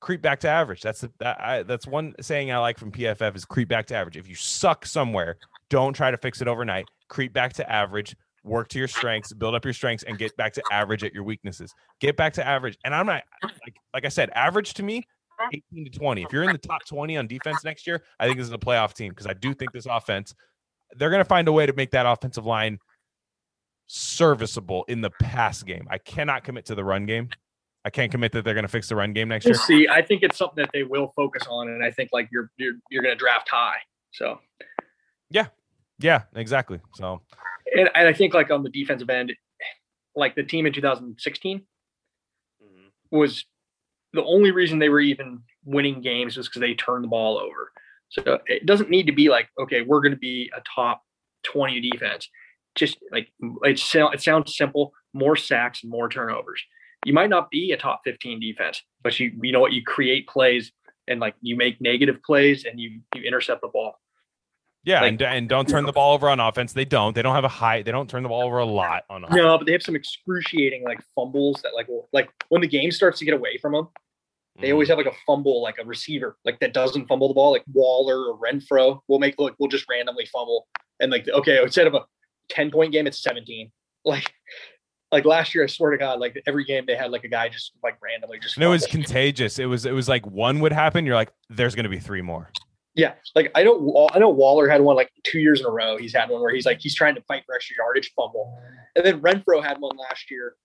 creep back to average. That's the, that I, that's one saying I like from PFF is creep back to average. If you suck somewhere, don't try to fix it overnight. Creep back to average. Work to your strengths, build up your strengths, and get back to average at your weaknesses. Get back to average. And I'm not like like I said, average to me, 18 to 20. If you're in the top 20 on defense next year, I think this is a playoff team because I do think this offense, they're gonna find a way to make that offensive line serviceable in the pass game. I cannot commit to the run game. I can't commit that they're going to fix the run game next year. see. I think it's something that they will focus on, and I think like you're you're you're going to draft high. So, Yeah, yeah, exactly. So and, and I think like on the defensive end, like the team in 2016 mm-hmm. was the only reason they were even winning games was because they turned the ball over. So it doesn't need to be like, okay, we're going to be a top 20 defense. Just like it, sound, it sounds simple, more sacks, more turnovers. You might not be a top 15 defense, but you you know what, you create plays and like you make negative plays and you you intercept the ball. yeah, Like- and, and don't turn the ball over on offense. They don't. They don't have a high. They don't turn the ball over a lot on offense. No, but they have some excruciating like fumbles that like will, like when the game starts to get away from them, They always mm. have like a fumble, like a receiver, like that doesn't fumble the ball, like Waller or Renfro. We'll make look, we'll just randomly fumble. And like, okay, instead of a 10 point game, it's 17. Like, like last year, I swear to God, like every game they had like a guy just like randomly just. And it was contagious. It was it was like one would happen. You're like, there's gonna be three more. yeah, like I know, I know Waller had one like two years in a row. He's had one where he's like he's trying to fight for extra yardage, fumble, and then Renfro had one last year,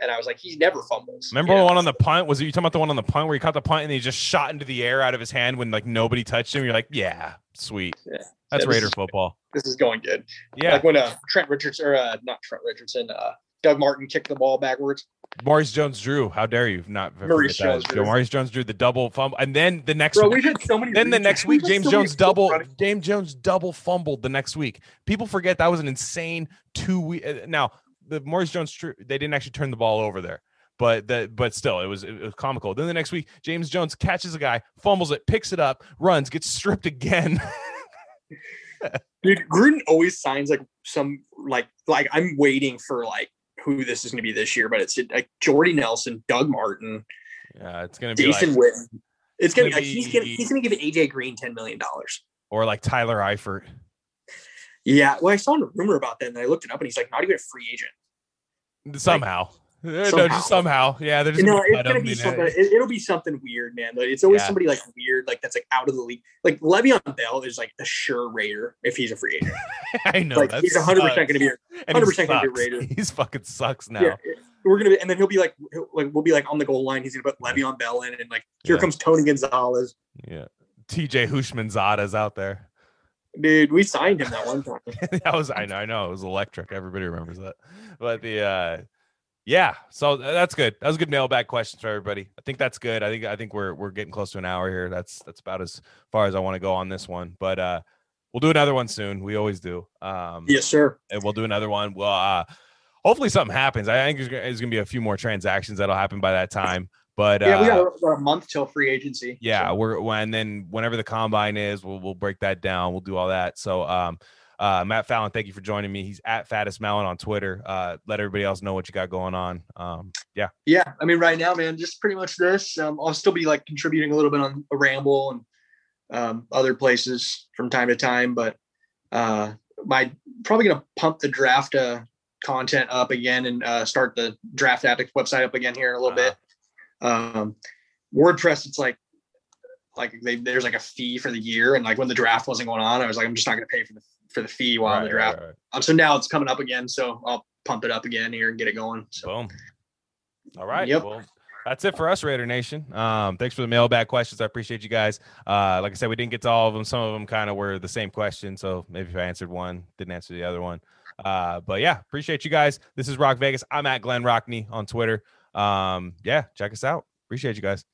and I was like, he's never fumbles. Remember the know? one on the punt? Was it you talking about the one on the punt where he caught the punt and he just shot into the air out of his hand when like nobody touched him? You're like, yeah, sweet. Yeah. That's Yeah, Raider is- football. This is going good. Yeah. Like when uh, Trent Richardson or uh, not Trent Richardson, uh, Doug Martin kicked the ball backwards. Maurice Jones Drew. How dare you not Maurice. Jones-Drew. Maurice Jones Drew the double fumble. And then the next Bro, week, we've had so many. then the next week, James so Jones double running- James Jones double fumbled the next week. People forget that was an insane two week. Now the Maurice Jones they didn't actually turn the ball over there. But the but still, it was it was comical. Then the next week, James Jones catches a guy, fumbles it, picks it up, runs, gets stripped again. Dude, Gruden always signs like some like like I'm waiting for like who this is going to be this year, but it's like Jordy Nelson, Doug Martin, yeah, it's gonna be Jason like, Witten. It's gonna, gonna like, he's gonna be- he's gonna give AJ Green ten million dollars. or like Tyler Eifert. Yeah, well, I saw a rumor about that, and I looked it up, and he's like not even a free agent. Somehow, eh, No, Somehow. just somehow. Yeah, they're just No, gonna it's gonna be something. It, it'll be something weird, man. Like, It's always Yeah. somebody like weird, like that's like out of the league. Like Le'Veon Bell is like a sure Raider if he's a free agent. I know. like he's 100 percent going to be. A, And he 100% gonna be sucks. Raider. He's fucking sucks now. Yeah, we're gonna be, and then he'll be like, he'll, like we'll be like on the goal line. He's gonna put Le'Veon Bell in, and like here Yeah. comes Tony Gonzalez, Yeah. TJ Houshmandzadeh's out there. Dude. We signed him that one time. that was I know, I know it was electric. Everybody remembers that. But the uh yeah, so that's good. That was a good mailbag questions for everybody. I think that's good. I think I think we're we're getting close to an hour here. That's that's about as far as I want to go on this one. But uh we'll do another one soon. We always do. Um yes, sir. and we'll do another one. Well, uh, hopefully something happens. I think there's there's gonna be a few more transactions that'll happen by that time. But Yeah, we uh, got about a month till free agency. yeah, so. we're when then whenever the combine is, we'll we'll break that down. We'll do all that. So um uh Matt Fallon, thank you for joining me. He's at Fattest Melon on Twitter. Uh let everybody else know what you got going on. Um yeah. yeah. I mean, right now, man, just pretty much this. Um, I'll still be like contributing a little bit on a ramble and um, other places from time to time, but uh, my probably gonna pump the draft uh, content up again and uh, start the draft addict website up again here in a little bit. Um, WordPress, it's like like they, there's like a fee for the year, and like when the draft wasn't going on, I was like, I'm just not gonna pay for the for the fee while Right, the right, draft. right. Um, so now it's coming up again, so I'll pump it up again here and get it going. So Boom. All right. Yep. Well, that's it for us, Raider Nation. Um, thanks for the mailbag questions. I appreciate you guys. Uh, like I said, we didn't get to all of them. Some of them kind of were the same question. So maybe if I answered one, didn't answer the other one. Uh, but yeah, appreciate you guys. This is Rock Vegas. I'm at Glenn Rockney on Twitter. Um, yeah, check us out. Appreciate you guys.